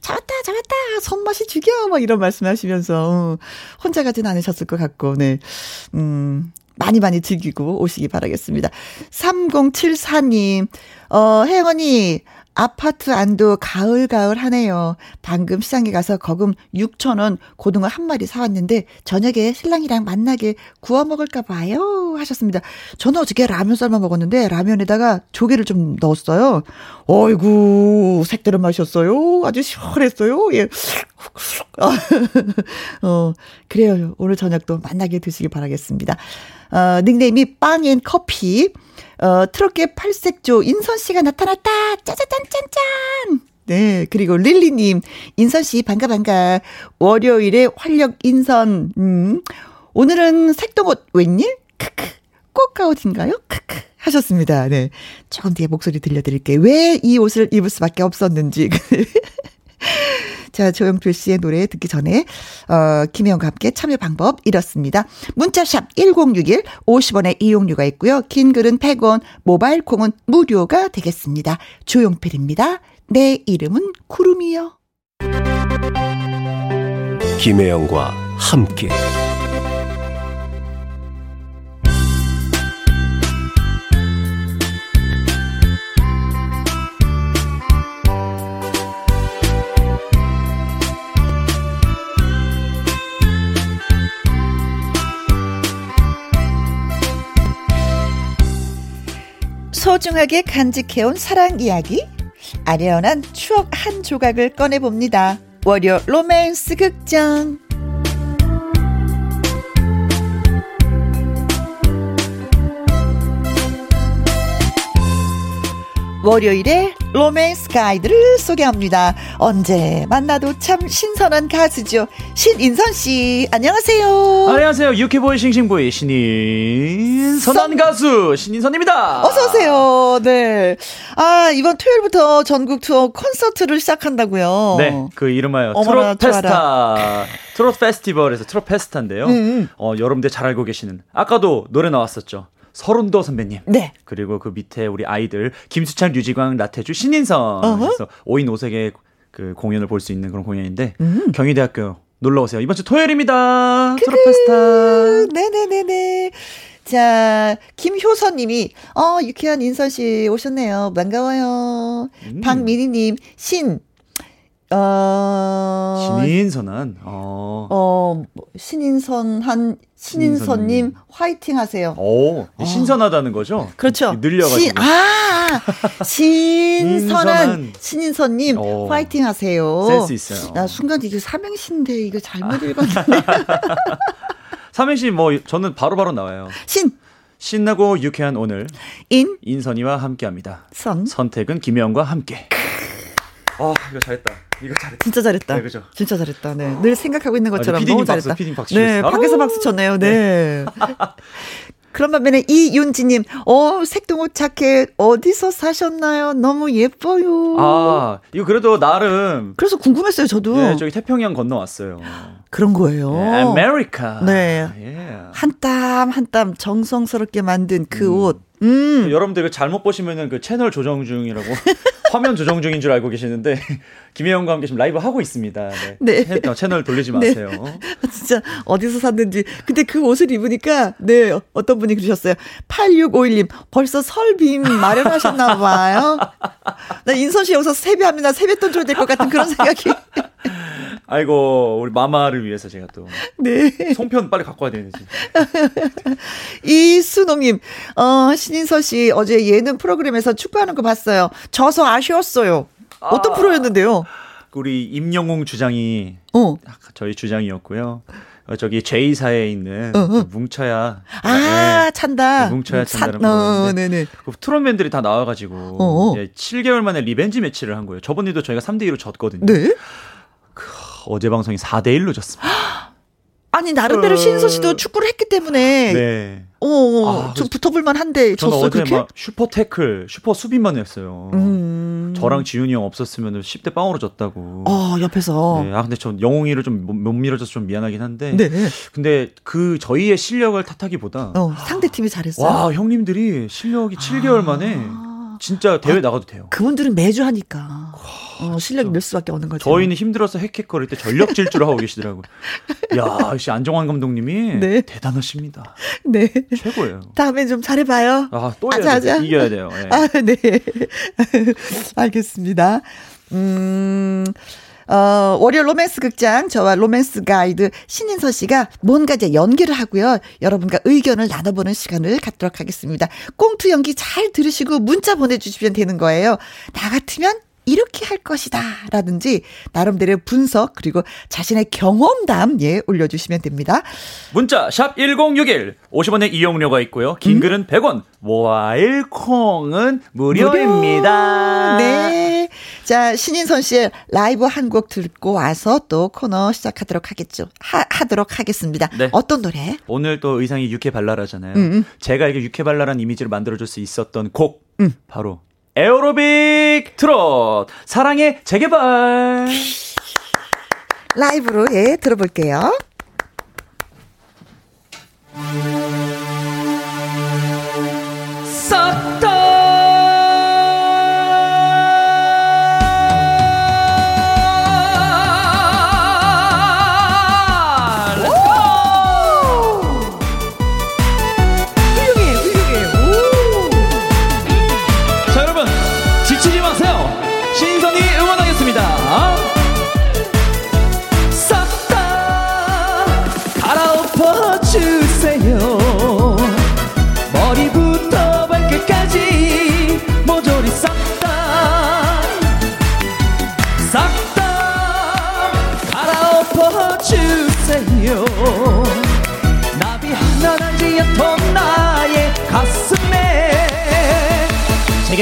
잡았다, 잡았다. 손맛이 죽여. 막 이런 말씀 하시면서, 어, 혼자 가진 않으셨을 것 같고, 네. 음, 많이 많이 즐기고 오시기 바라겠습니다. 3074님, 어, 혜영 언니, 아파트 안도 가을가을 하네요. 방금 시장에 가서 거금 6천원 고등어 한 마리 사왔는데 저녁에 신랑이랑 만나게 구워 먹을까 봐요. 하셨습니다. 저는 어저께 라면 삶아 먹었는데 라면에다가 조개를 좀 넣었어요. 어이구, 색다른 맛이었어요. 아주 시원했어요. 예. 어, 그래요. 오늘 저녁도 만나게 드시기 바라겠습니다. 어, 닉네임이 빵앤 커피. 어, 트롯계 팔색조 인선 씨가 나타났다. 짜자짠짠짠. 네, 그리고 릴리님, 인선 씨 반가 반가. 월요일에 활력 인선. 음, 오늘은 색동옷 웬일? 크크. 꽃가옷인가요? 크크. 하셨습니다. 네. 조금 뒤에 목소리 들려드릴게요. 왜 이 옷을 입을 수밖에 없었는지. 자, 조영필 씨의 노래 듣기 전에, 어, 김혜영과 함께 참여 방법 이렇습니다. 문자샵 1061, 50원의 이용료가 있고요. 긴 글은 100원, 모바일 콩은 무료가 되겠습니다. 조용필입니다. 내 이름은 구름이요. 김혜영과 함께 소중하게 간직해온 사랑 이야기 아련한 추억 한 조각을 꺼내봅니다. 월요 로맨스 극장 월요일에 로맨스 가이드를 소개합니다. 언제 만나도 참 신선한 가수죠. 신인선 씨, 안녕하세요. 안녕하세요. 유쾌보이 싱싱보이 신인선한 선- 가수 신인선입니다. 어서 오세요. 네. 아, 이번 토요일부터 전국 투어 콘서트를 시작한다고요. 네, 그 이름하여 트롯 페스타, 트롯 페스티벌에서 트롯 페스타인데요. 음. 어, 여러분들 잘 알고 계시는 아까도 노래 나왔었죠. 설운도 선배님. 네. 그리고 그 밑에 우리 아이들 김수찬, 류지광, 나태주, 신인선. 그래서 5인 5색의 그 공연을 볼 수 있는 그런 공연인데 음. 경희대학교 놀러 오세요. 이번 주 토요일입니다. 트롯 페스타. 네네네네. 자, 김효선님이, 어, 유쾌한 인선씨 오셨네요. 반가워요. 음. 박민희님, 신, 어, 신인선한. 어. 어, 뭐, 신인선한, 신인선님. 화이팅 하세요. 오, 신선하다는 거죠? 그렇죠. 늘려가지고. 신, 아, 신선한. 신인선님, 오. 화이팅 하세요. 센스 있어요. 나 순간 이게 삼행시인데 이거 잘못 읽었는데. 삼행시 뭐 저는 바로바로 나와요. 신, 신나고 유쾌한 오늘 인, 인선이와 함께합니다. 선. 선택은 김혜영과 함께. 아 이거 잘했다. 이거 잘했다. 진짜 잘했다. 네, 그죠? 진짜 잘했다. 네. 늘 생각하고 있는 것처럼 아, 네, 너무 박수, 잘했다. 박수 네. 밖에서. 박수 쳤네요. 네. 그런 반면에 이윤지님, 어, 색동옷 자켓 어디서 사셨나요? 너무 예뻐요. 아 이거 그래도 나름 그래서 궁금했어요, 저도. 예, 저기 태평양 건너왔어요. 그런 거예요. 예, 아메리카. 어. 네. 예. 한땀 한 땀 정성스럽게 만든 그 음. 옷. 음. 여러분들 이거 잘못 보시면은 그 채널 조정 중이라고 화면 조정 중인 줄 알고 계시는데 김혜영과 함께 지금 라이브 하고 있습니다. 네. 네. 채- 어, 채널 돌리지 네. 마세요. 진짜 어디서 샀는지. 근데 그 옷을 입으니까 네 어떤 분이 그러셨어요. 8651님 벌써 설빔 마련하셨나 봐요. 나 인선 씨 여기서 세배하면 세뱃돈 줘야 될 것 같은 그런 생각이. 아이고 우리 마마를 위해서 제가 또 네. 송편 빨리 갖고 와야 되는지. 이순옥님, 어, 신인선 씨 어제 예능 프로그램에서 축구하는 거 봤어요. 져서 아쉬웠어요. 어떤 아. 프로였는데요? 우리 임영웅 주장이 어. 저희 주장이었고요. 어, 저기 J사에 있는 어허. 그 뭉쳐야 아, 네. 찬다. 그 뭉쳐야 산- 찬다는 어, 거였는데 네네. 그 트롯맨들이 다 나와가지고 어어. 예, 7개월 만에 revenge match를 한 거예요. 저번에도 저희가 3대 2로 졌거든요. 네. 어제 방송이 4대 1로 졌습니다. 아니, 나름대로 인선 씨도 축구를 했기 때문에. 네. 어, 어, 아, 좀 그래서 붙어볼 만 한데 저는 졌어, 어제 그렇게? 막 슈퍼 태클, 슈퍼 수비만 했어요. 음. 저랑 지훈이 형 없었으면 10대 빵으로 졌다고. 어, 옆에서. 네, 아 근데 전 영웅이를 좀 못 밀어줘서 좀 미안하긴 한데. 네. 근데 그 저희의 실력을 탓하기보다 어, 상대 팀이 잘했어요. 와 형님들이 실력이 7개월 만에 진짜 대회 나가도 돼요. 그분들은 매주 하니까. 어, 실력이 늘 수밖에 없는 거죠. 저희는 힘들어서 헥헥거릴 때 전력 질주를 하고 계시더라고요. 야, 역시 안정환 감독님이 네. 대단하십니다. 네. 최고예요. 다음에 좀 잘해봐요. 아, 또 아자. 아자. 이겨야 돼요. 예. 아, 네. 알겠습니다. 음, 어, 월요 로맨스 극장, 저와 로맨스 가이드 신인서 씨가 뭔가 이제 연기를 하고요. 여러분과 의견을 나눠보는 시간을 갖도록 하겠습니다. 꽁투 연기 잘 들으시고 문자 보내주시면 되는 거예요. 나 같으면 이렇게 할 것이다. 라든지, 나름대로 분석, 그리고 자신의 경험담, 예, 올려주시면 됩니다. 문자 샵 1061. 50원의 이용료가 있고요. 긴 글은 100원. 모바일 콩은 무료입니다. 네. 자, 신인선 씨의 라이브 한 곡 듣고 와서 또 코너 시작하도록 하겠죠. 하, 하도록 하겠습니다. 네. 어떤 노래? 오늘 또 의상이 육회발랄하잖아요. 음. 제가 이게 육회발랄한 이미지를 만들어줄 수 있었던 곡 바로 에어로빅 트롯 사랑의 재개발. 라이브로, 예, 들어볼게요.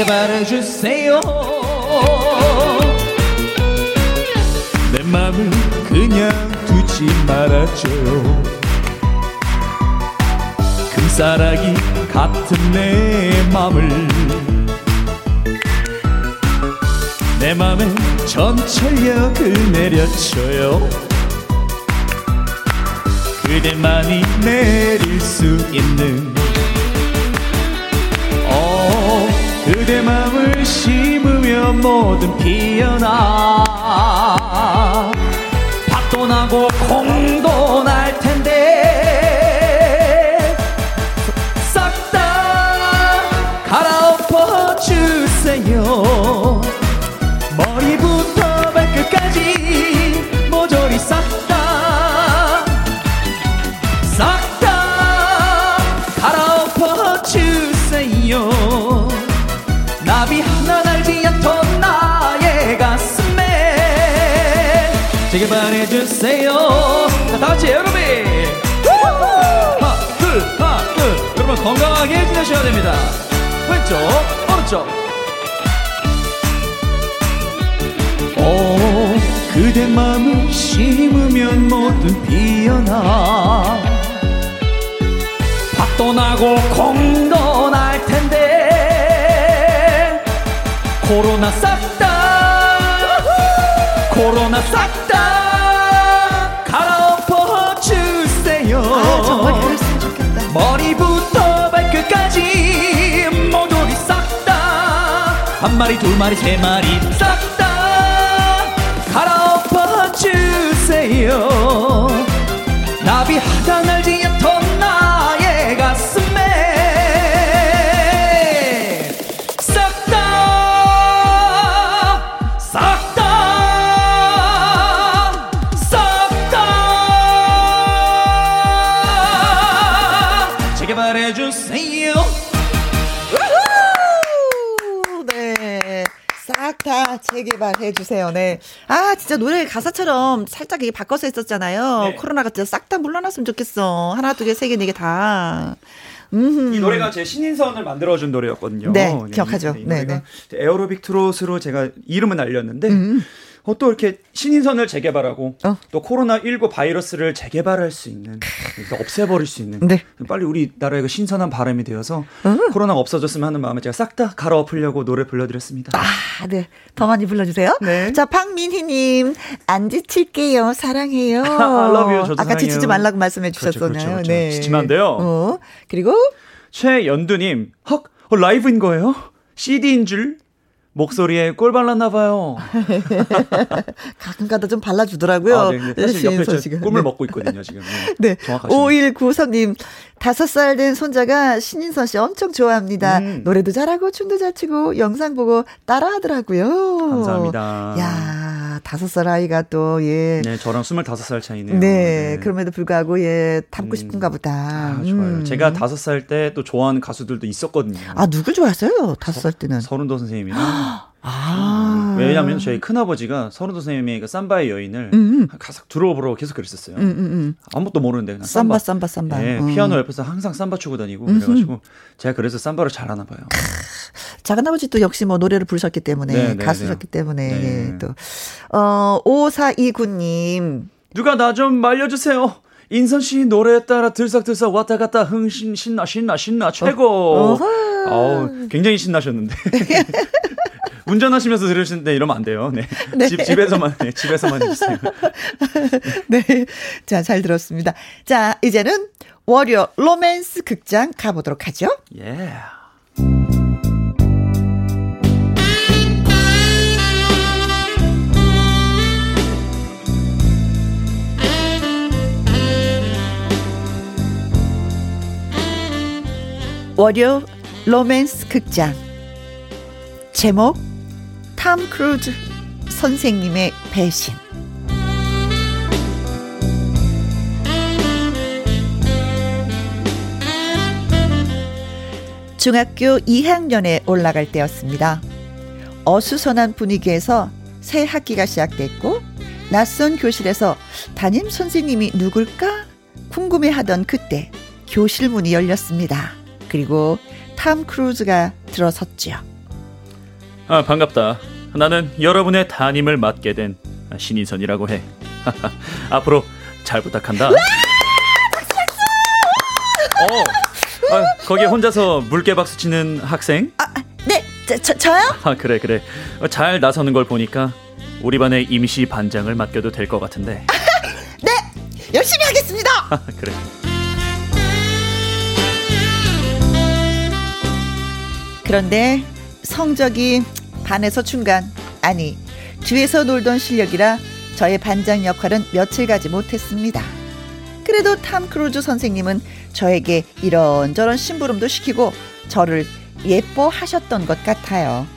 재개발해 주세요. 내 맘을 그냥 두지 말아줘요. 금싸라기 같은 내 맘을 내 맘에 전철역을 내려줘요. 그대만이 내릴 수 있는 그대 맘을 심으면 뭐든 피어나. 밭도 나고 콩도 날 텐데 주세요. 자 다같이 에어로빅. 하나 둘 하나 둘. 여러분 건강하게 지내셔야 됩니다. 왼쪽 오른쪽. 오 그대 맘을 심으면 뭐든 피어나. 밭도 나고 콩도 날 텐데. 코로나 싹다. 코로나 싹다 마리 두 마리 세 마리. 싹 다 갈아엎어 주세요. 나비 하다 날지 다 재개발해 주세요. 네. 아, 진짜 노래 가사처럼 살짝 이게 바꿔서 했었잖아요. 네. 코로나가 진짜 싹 다 물러났으면 좋겠어. 하나, 두 개, 세 개, 네 개 다. 음. 이 노래가 제 신인선을 만들어준 노래였거든요. 네, 이- 기억하죠. 이 네, 노래가 에어로빅 트롯으로 제가 이름은 알렸는데 음. 어, 또 이렇게 신인선을 재개발하고 어. 또 코로나 19 바이러스를 재개발할 수 있는 없애버릴 수 있는 네. 빨리 우리나라에 그 신선한 바람이 되어서 코로나가 없어졌으면 하는 마음에 제가 싹 다 갈아엎으려고 노래 불러드렸습니다. 아, 네. 더 많이 불러주세요. 네. 자, 박민희님, 안 지칠게요. 사랑해요. I love you. 저도 아까 지치지. 말라고 말씀해 그렇죠, 주셨잖아요. 그렇죠, 그렇죠. 네. 지치면 안 돼요. 어, 그리고, 최연두님, 헉, 어, 라이브인 거예요? CD인 줄? 목소리에 꼴 발랐나 봐요. 가끔 가다 좀 발라주더라고요. 아, 네, 사실 옆에. 꿈을 네. 먹고 있거든요, 지금. 네. 정확하시네요. 5193님, 다섯 살 된 손자가 신인선 씨 엄청 좋아합니다. 음. 노래도 잘하고, 춤도 잘 추고, 영상 보고 따라 하더라고요. 감사합니다. 야 다섯 살 아이가 또, 예. 네, 저랑 25살 차이네요. 네, 그럼에도 불구하고, 예, 닮고 음. 싶은가 보다. 아, 좋아요. 음. 제가 다섯 살 때 또 좋아하는 가수들도 있었거든요. 아, 누굴 좋아했어요? 다섯 살 때는. 서른도 선생님이랑. 아. 왜냐하면 저희 큰아버지가 서른도 선생님의 그 삼바의 여인을 음. 가사 들어보러 계속 그랬었어요. 음, 음, 음. 아무것도 모르는데 그냥 삼바, 삼바, 삼바. 예, 음. 피아노 옆에서 항상 삼바 추고 다니고 그래가지고 제가 그래서 삼바를 잘하나 봐요. 작은 아버지 또 역시 뭐 노래를 부르셨기 때문에, 네, 네, 가수셨기 때문에, 네. 예, 또. 어, 5429님. 누가 나 좀 말려주세요. 인선 씨 노래에 따라 들썩들썩 왔다 갔다 흥신 신나 신나 신나 최고. 어우, 굉장히 신나셨는데. 운전하시면서 들으시는데 이러면 안 돼요. 네. 집 집에서만 네, 집에서만 해주세요. 네. 자, 잘 들었습니다. 자, 이제는 월요 로맨스 극장 가보도록 하죠. 예. 월요 로맨스 극장. 제목, 탐 크루즈 선생님의 배신. 중학교 2학년에 올라갈 때였습니다. 어수선한 분위기에서 새 학기가 시작됐고 낯선 교실에서 담임 선생님이 누굴까 궁금해하던 그때 교실 문이 열렸습니다. 그리고 탐 크루즈가 들어섰죠. 아 반갑다. 나는 여러분의 담임을 맡게 된 신인선이라고 해. 앞으로 잘 부탁한다. 어, 아, 거기 혼자서 물개 박수 치는 학생? 네, 저, 저, 저요? 아 그래 그래. 어, 잘 나서는 걸 보니까 우리 반의 임시 반장을 맡겨도 될 것 같은데. 네, 열심히 하겠습니다. 아, 그래. 그런데 성적이 반에서 중간, 아니, 뒤에서 놀던 실력이라 저의 반장 역할은 며칠 가지 못했습니다. 그래도 탐 크루즈 선생님은 저에게 이런저런 심부름도 시키고 저를 예뻐하셨던 것 같아요.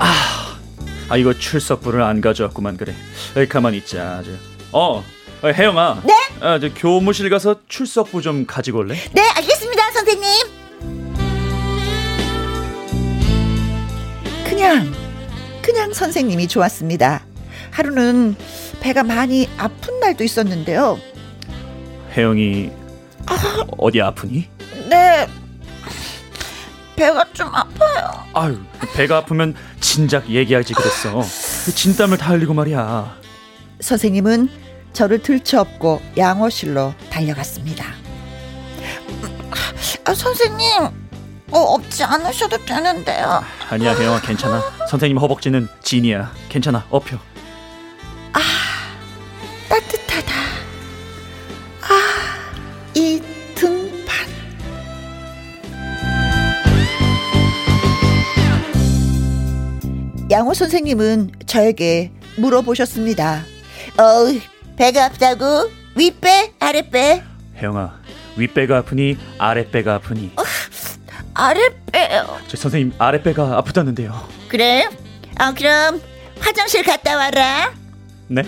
아 이거 출석부를 안 가져왔구만 그래. 에이, 가만히 있자. 아주. 어, 어, 혜영아. 네? 아, 저 교무실 가서 출석부 좀 가지고 올래? 네, 알겠습니다, 선생님. 그냥, 그냥 선생님이 좋았습니다. 하루는 배가 많이 아픈 날도 있었는데요. 혜영이 어디 아프니? 네, 배가 좀 아파요. 아유, 배가 아프면 진작 얘기하지 그랬어. 진땀을 다 흘리고 말이야. 선생님은 저를 들쳐업고 양호실로 달려갔습니다. 아, 선생님, 어, 없지 않으셔도 되는데요. 아니야, 혜영아, 괜찮아. 선생님 허벅지는 진이야. 괜찮아, 업혀. 따뜻하다. 아, 이 등판. 양호 선생님은 저에게 물어보셨습니다. 어, 배가 아프다고? 윗배, 아랫배? 혜영아, 윗배가 아프니 아랫배가 아프니? 아랫배요. 저 선생님 아랫배가 아프다는데요. 그래? 아, 그럼 화장실 갔다 와라. 네?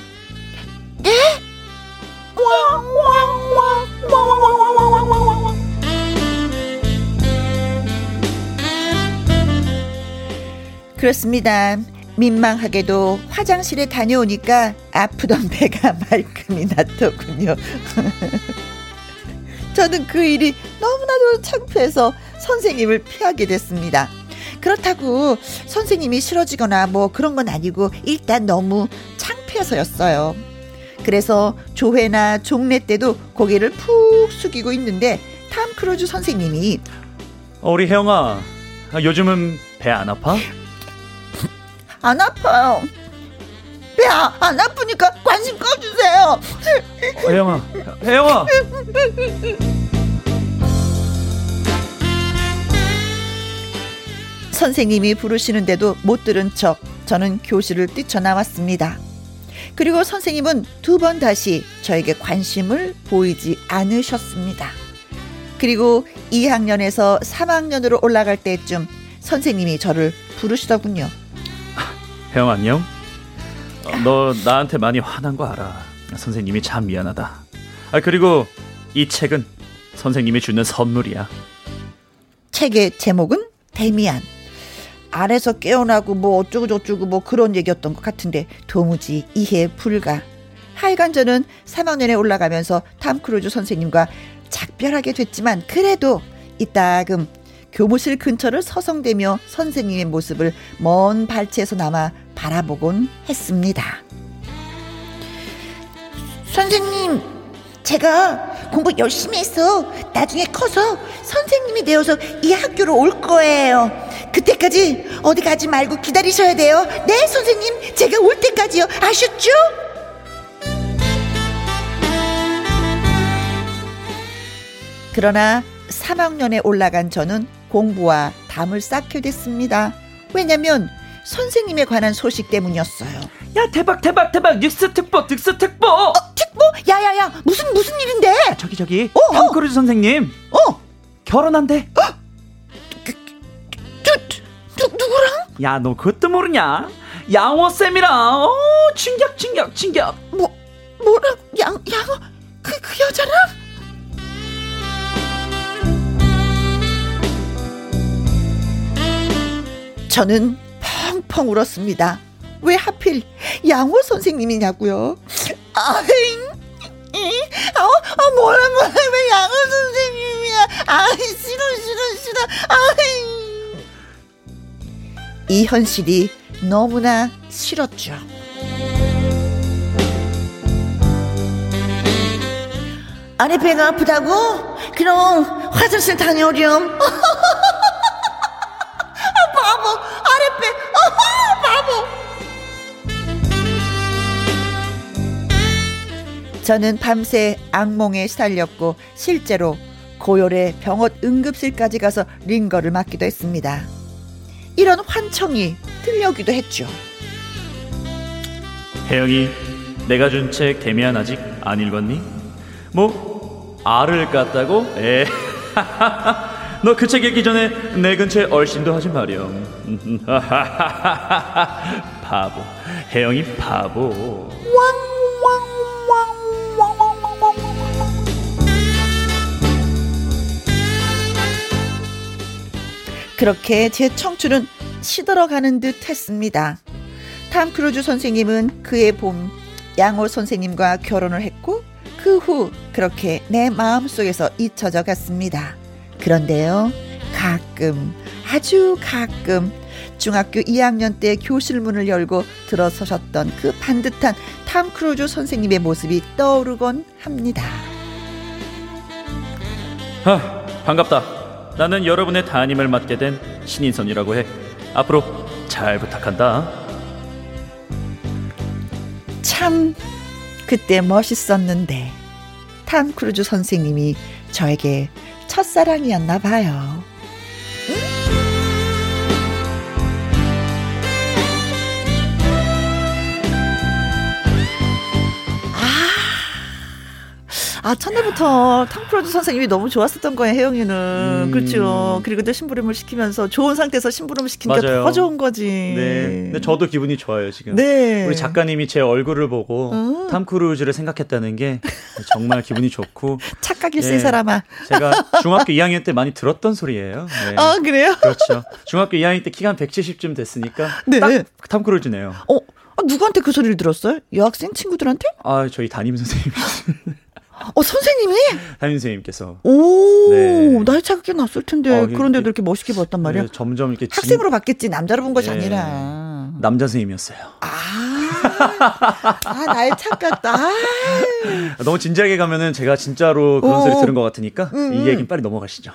그렇습니다. 민망하게도 화장실에 다녀오니까 아프던 배가 말끔히 낫더군요. 저는 그 일이 너무나도 창피해서 선생님을 피하게 됐습니다. 그렇다고 선생님이 싫어지거나 뭐 그런 건 아니고 일단 너무 창피해서였어요. 그래서 조회나 종례 때도 고개를 푹 숙이고 있는데 탐 크루즈 선생님이 우리 혜영아, 요즘은 배 안 아파? 안 아파요. 배 안 아프니까 관심 꺼주세요. 어, 혜영아, 혜영아. 선생님이 부르시는데도 못 들은 척 저는 교실을 뛰쳐나왔습니다. 그리고 선생님은 두 번 다시 저에게 관심을 보이지 않으셨습니다. 그리고 2학년에서 3학년으로 올라갈 때쯤 선생님이 저를 부르시더군요. 혜영 안녕. 어, 너 나한테 많이 화난 거 알아. 선생님이 참 미안하다. 아 그리고 이 책은 선생님이 주는 선물이야. 책의 제목은 데미안. 알에서 깨어나고 뭐 어쩌고 저쩌고 뭐 그런 얘기였던 것 같은데 도무지 이해 불가. 하여간 저는 3학년에 올라가면서 탐 크루즈 선생님과 작별하게 됐지만 그래도 이따금 교무실 근처를 서성대며 선생님의 모습을 먼 발치에서 남아 바라보곤 했습니다. 선생님, 제가 공부 열심히 해서 나중에 커서 선생님이 되어서 이 학교로 올 거예요. 그때까지 어디 가지 말고 기다리셔야 돼요. 네, 선생님. 제가 올 때까지요. 아셨죠? 그러나 3학년에 올라간 저는 공부와 담을 쌓게 됐습니다. 왜냐면 선생님에 관한 소식 때문이었어요. 야 대박 대박 대박 뉴스 특보 뉴스 특보. 어, 특보? 야야야 무슨 무슨 일인데? 저기 저기 어, 어. 탐 크루즈 선생님 어? 결혼한대. 누, 누구랑? 야 너 그것도 모르냐? 양호 쌤이랑 어 충격 충격 충격. 뭐 뭐라 양 양어 그그 여자랑? 저는 펑펑 울었습니다. 왜 하필 양호 선생님이냐고요? 아잉, 아, 아 뭐라 뭐라 왜 양호 선생님이야? 아 싫어 싫어 싫어. 아잉. 이 현실이 너무나 싫었죠. 아내 배가 아프다고? 그럼 화장실 다녀오렴. 아, 바보, 아랫배, 아, 바보. 저는 밤새 악몽에 시달렸고 실제로 고열의 병원 응급실까지 가서 링거를 맞기도 했습니다. 이런 환청이 들려오기도 했죠. 혜영이 내가 준책 데미안 아직 안 읽었니? 뭐 알을 깠다고? 에. 너 그 책 읽기 전에 내 근처에 얼씬도 하지 마렴. 바보. 혜영이 바보. 그렇게 제 청춘은 시들어가는 듯 했습니다. 탐 크루즈 선생님은 그해 봄 양호 선생님과 결혼을 했고 그 후 그렇게 내 마음속에서 잊혀져 갔습니다. 그런데요. 가끔 아주 가끔 중학교 2학년 때 교실 문을 열고 들어서셨던 그 반듯한 탐 크루즈 선생님의 모습이 떠오르곤 합니다. 아, 반갑다. 나는 여러분의 담임을 맡게 된 신인선이라고 해. 앞으로 잘 부탁한다. 참 그때 멋있었는데 탐 크루즈 선생님이 저에게 첫사랑이었나 봐요. 아, 아, 첫날부터 탕 프로듀 선생님이 너무 좋았었던 거예요, 혜영이는. 음. 그렇죠. 그리고 또 심부름을 시키면서 좋은 상태에서 심부름을 시키니까 맞아요. 더 좋은 거지. 네. 근데 저도 기분이 좋아요, 지금. 네. 우리 작가님이 제 얼굴을 보고 어. 탐 크루즈를 생각했다는 게 정말 기분이 좋고 착각일세 예. 이 사람아. 제가 중학교 2학년 때 많이 들었던 소리예요. 네. 아, 그래요? 그렇죠. 중학교 2학년 때 키가 한 170쯤 됐으니까 네. 딱탐 크루즈네요. 어, 아, 누구한테 그 소리를 들었어요? 여학생 친구들한테? 아, 저희 담임 선생님, 어, 선생님이? 담임 선생님께서 오, 네. 나이 차가 꽤 났을 텐데. 어, 그런데도 이렇게 멋있게 봤단 말이야. 네, 점점 이렇게 진- 학생으로 봤겠지. 남자로 본 것이 예. 아니라. 남자 선생님이었어요. 아, 아, 나이 착같다. 아. 너무 진지하게 가면은 제가 진짜로 그런 오. 소리 들은 것 같으니까 음, 이 얘기는 빨리 넘어가시죠.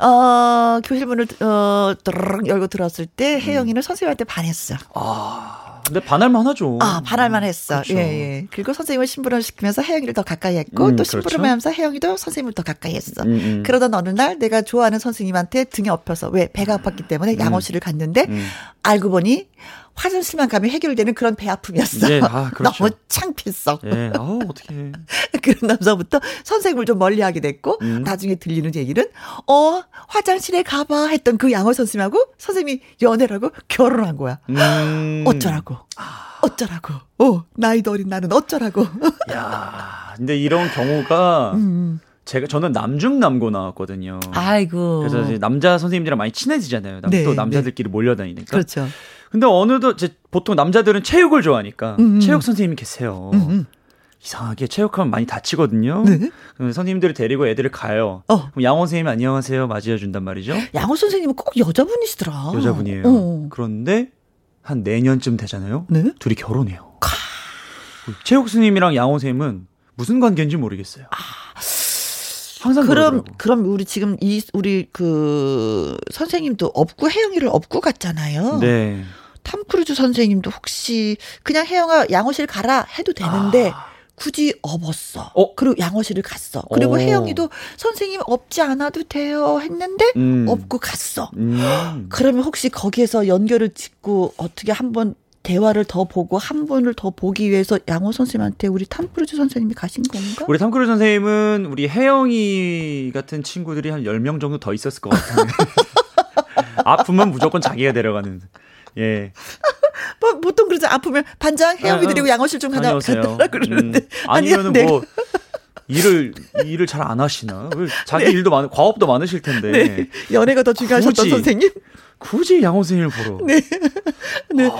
어, 교실 문을, 어, 드르륵 열고 들어왔을 때 혜영이는 선생님한테 반했어. 아, 근데 반할만 하죠. 아, 반할만 했어. 그렇죠. 예, 예. 그리고 선생님을 심부름 시키면서 혜영이를 더 가까이 했고, 음, 또 그렇죠. 심부름을 하면서 혜영이도 선생님을 더 가까이 했어. 음, 음. 그러던 어느 날 내가 좋아하는 선생님한테 등에 엎혀서, 왜? 배가 아팠기 때문에 양호실을 갔는데, 음. 알고 보니 화장실만 가면 해결되는 그런 배 아픔이었어. 예, 아, 그렇죠. 너무 창피했어. 예, 아우, 어떡해. 그런 남자부터 선생님을 좀 멀리 하게 됐고, 음. 나중에 들리는 얘기는, 어, 화장실에 가봐 했던 그 양호 선생님하고 선생님이 연애라고 결혼한 거야. 음. 어쩌라고. 어쩌라고. 어, 나이도 어린 나는 어쩌라고. 야, 근데 이런 경우가 음. 제가 저는 남중 남고 나왔거든요. 아이고. 그래서 이제 남자 선생님들이랑 많이 친해지잖아요. 남- 네, 또 남자들끼리 몰려다니니까. 그렇죠. 근데 어느덧 이제 보통 남자들은 체육을 좋아하니까 음, 음. 체육 선생님이 계세요. 음, 음. 이상하게 체육하면 많이 다치거든요. 네. 그럼 선생님들을 데리고 애들을 가요. 어. 그럼 양호 선생님 안녕하세요 맞이해 준단 말이죠. 양호 선생님은 꼭 여자분이시더라. 여자분이에요. 어. 그런데 한 내년쯤 되잖아요. 네? 둘이 결혼해요. 그 체육 선생님이랑 양호 선생님은 무슨 관계인지 모르겠어요. 항상 그럼 그러더라고. 그럼 우리 지금 이 우리 그 선생님도 업고 혜영이를 업고 갔잖아요. 네. 탐 크루즈 선생님도 혹시 그냥 혜영아 양호실 가라 해도 되는데 아. 굳이 업었어. 어? 그리고 양호실을 갔어. 그리고 오. 혜영이도 선생님 업지 않아도 돼요 했는데 음. 업고 갔어. 음. 그러면 혹시 거기에서 연결을 짓고 어떻게 한번 대화를 더 보고 한 분을 더 보기 위해서 양호 선생님한테 우리 탐 크루즈 선생님이 가신 건가? 우리 탐 크루즈 선생님은 우리 혜영이 같은 친구들이 한 10명 정도 더 있었을 것 같아요. 아프면 무조건 자기가 데려가는. 예. 뭐, 보통 그러죠. 아프면 반장 혜영이 아, 데리고 양호실 좀 가다 다녀오세요. 갔다 그러는데 음, 아니면은 아니야, 뭐 일을 일을 잘 안 하시나? 왜 자기 일도 많 과업도 많으실 텐데. 네. 연애가 더 중요하셨던 굳이. 선생님. 굳이 양호 선생님을 보러. 네. 네.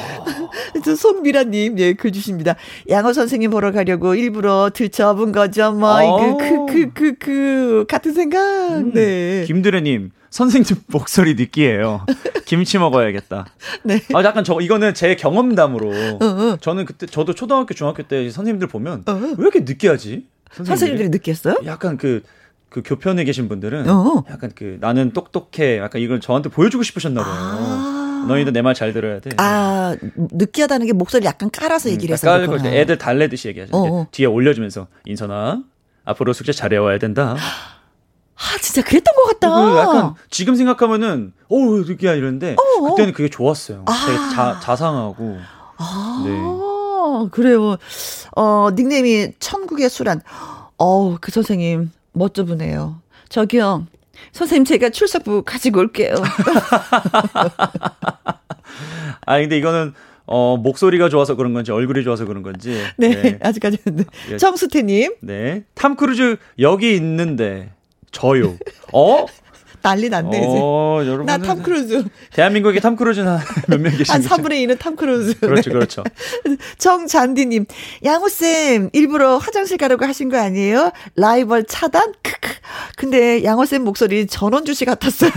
저 손미라님, 예, 글 주십니다. 양호 선생님 보러 가려고 일부러 들쳐본 거죠, 뭐. 어. 그, 그, 그, 그, 같은 생각. 네. 음. 김드래님 선생님 목소리 느끼해요. 김치 먹어야겠다. 네. 아 약간 저 이거는 제 경험담으로. 어. 저는 그때 저도 초등학교 중학교 때 선생님들 보면 어. 왜 이렇게 느끼하지? 선생님들이 느꼈어요? 약간 그, 그 교편에 계신 분들은 어. 약간 그 나는 똑똑해. 약간 이걸 저한테 보여주고 싶으셨나 봐요. 아. 너희도 내 말 잘 들어야 돼. 아, 느끼하다는 게 목소리 약간 깔아서 얘기를 해서. 깔고 애들 달래듯이 얘기하죠. 어, 어. 뒤에 올려주면서 인선아 앞으로 숙제 잘해와야 된다. 아, 진짜 그랬던 것 같다. 그 약간 지금 생각하면은 어우 느끼야 이러는데 어. 그때는 그게 좋았어요. 아. 되게 자, 자상하고 아, 네. 그래요. 어, 닉네임이 천국의 수란. 어우, 그 선생님, 멋져 보네요. 저기요. 선생님, 제가 출석부 가지고 올게요. 아 근데 이거는 어 목소리가 좋아서 그런 건지 얼굴이 좋아서 그런 건지 네, 아직까지는. 네. 예. 정수태님, 네. 탐 크루즈 여기 있는데 저요. 어? 난리 났네, 이제. 어, 여러분. 나 탐 크루즈. 대한민국에 탐 크루즈는 몇 명이나 계신지. 3분의 2는 탐 크루즈. 그렇죠, 네. 그렇죠. 정잔디님, 양호쌤, 일부러 화장실 가려고 하신 거 아니에요? 라이벌 차단? 크크. 근데 양호쌤 목소리 전원주 씨 같았어요.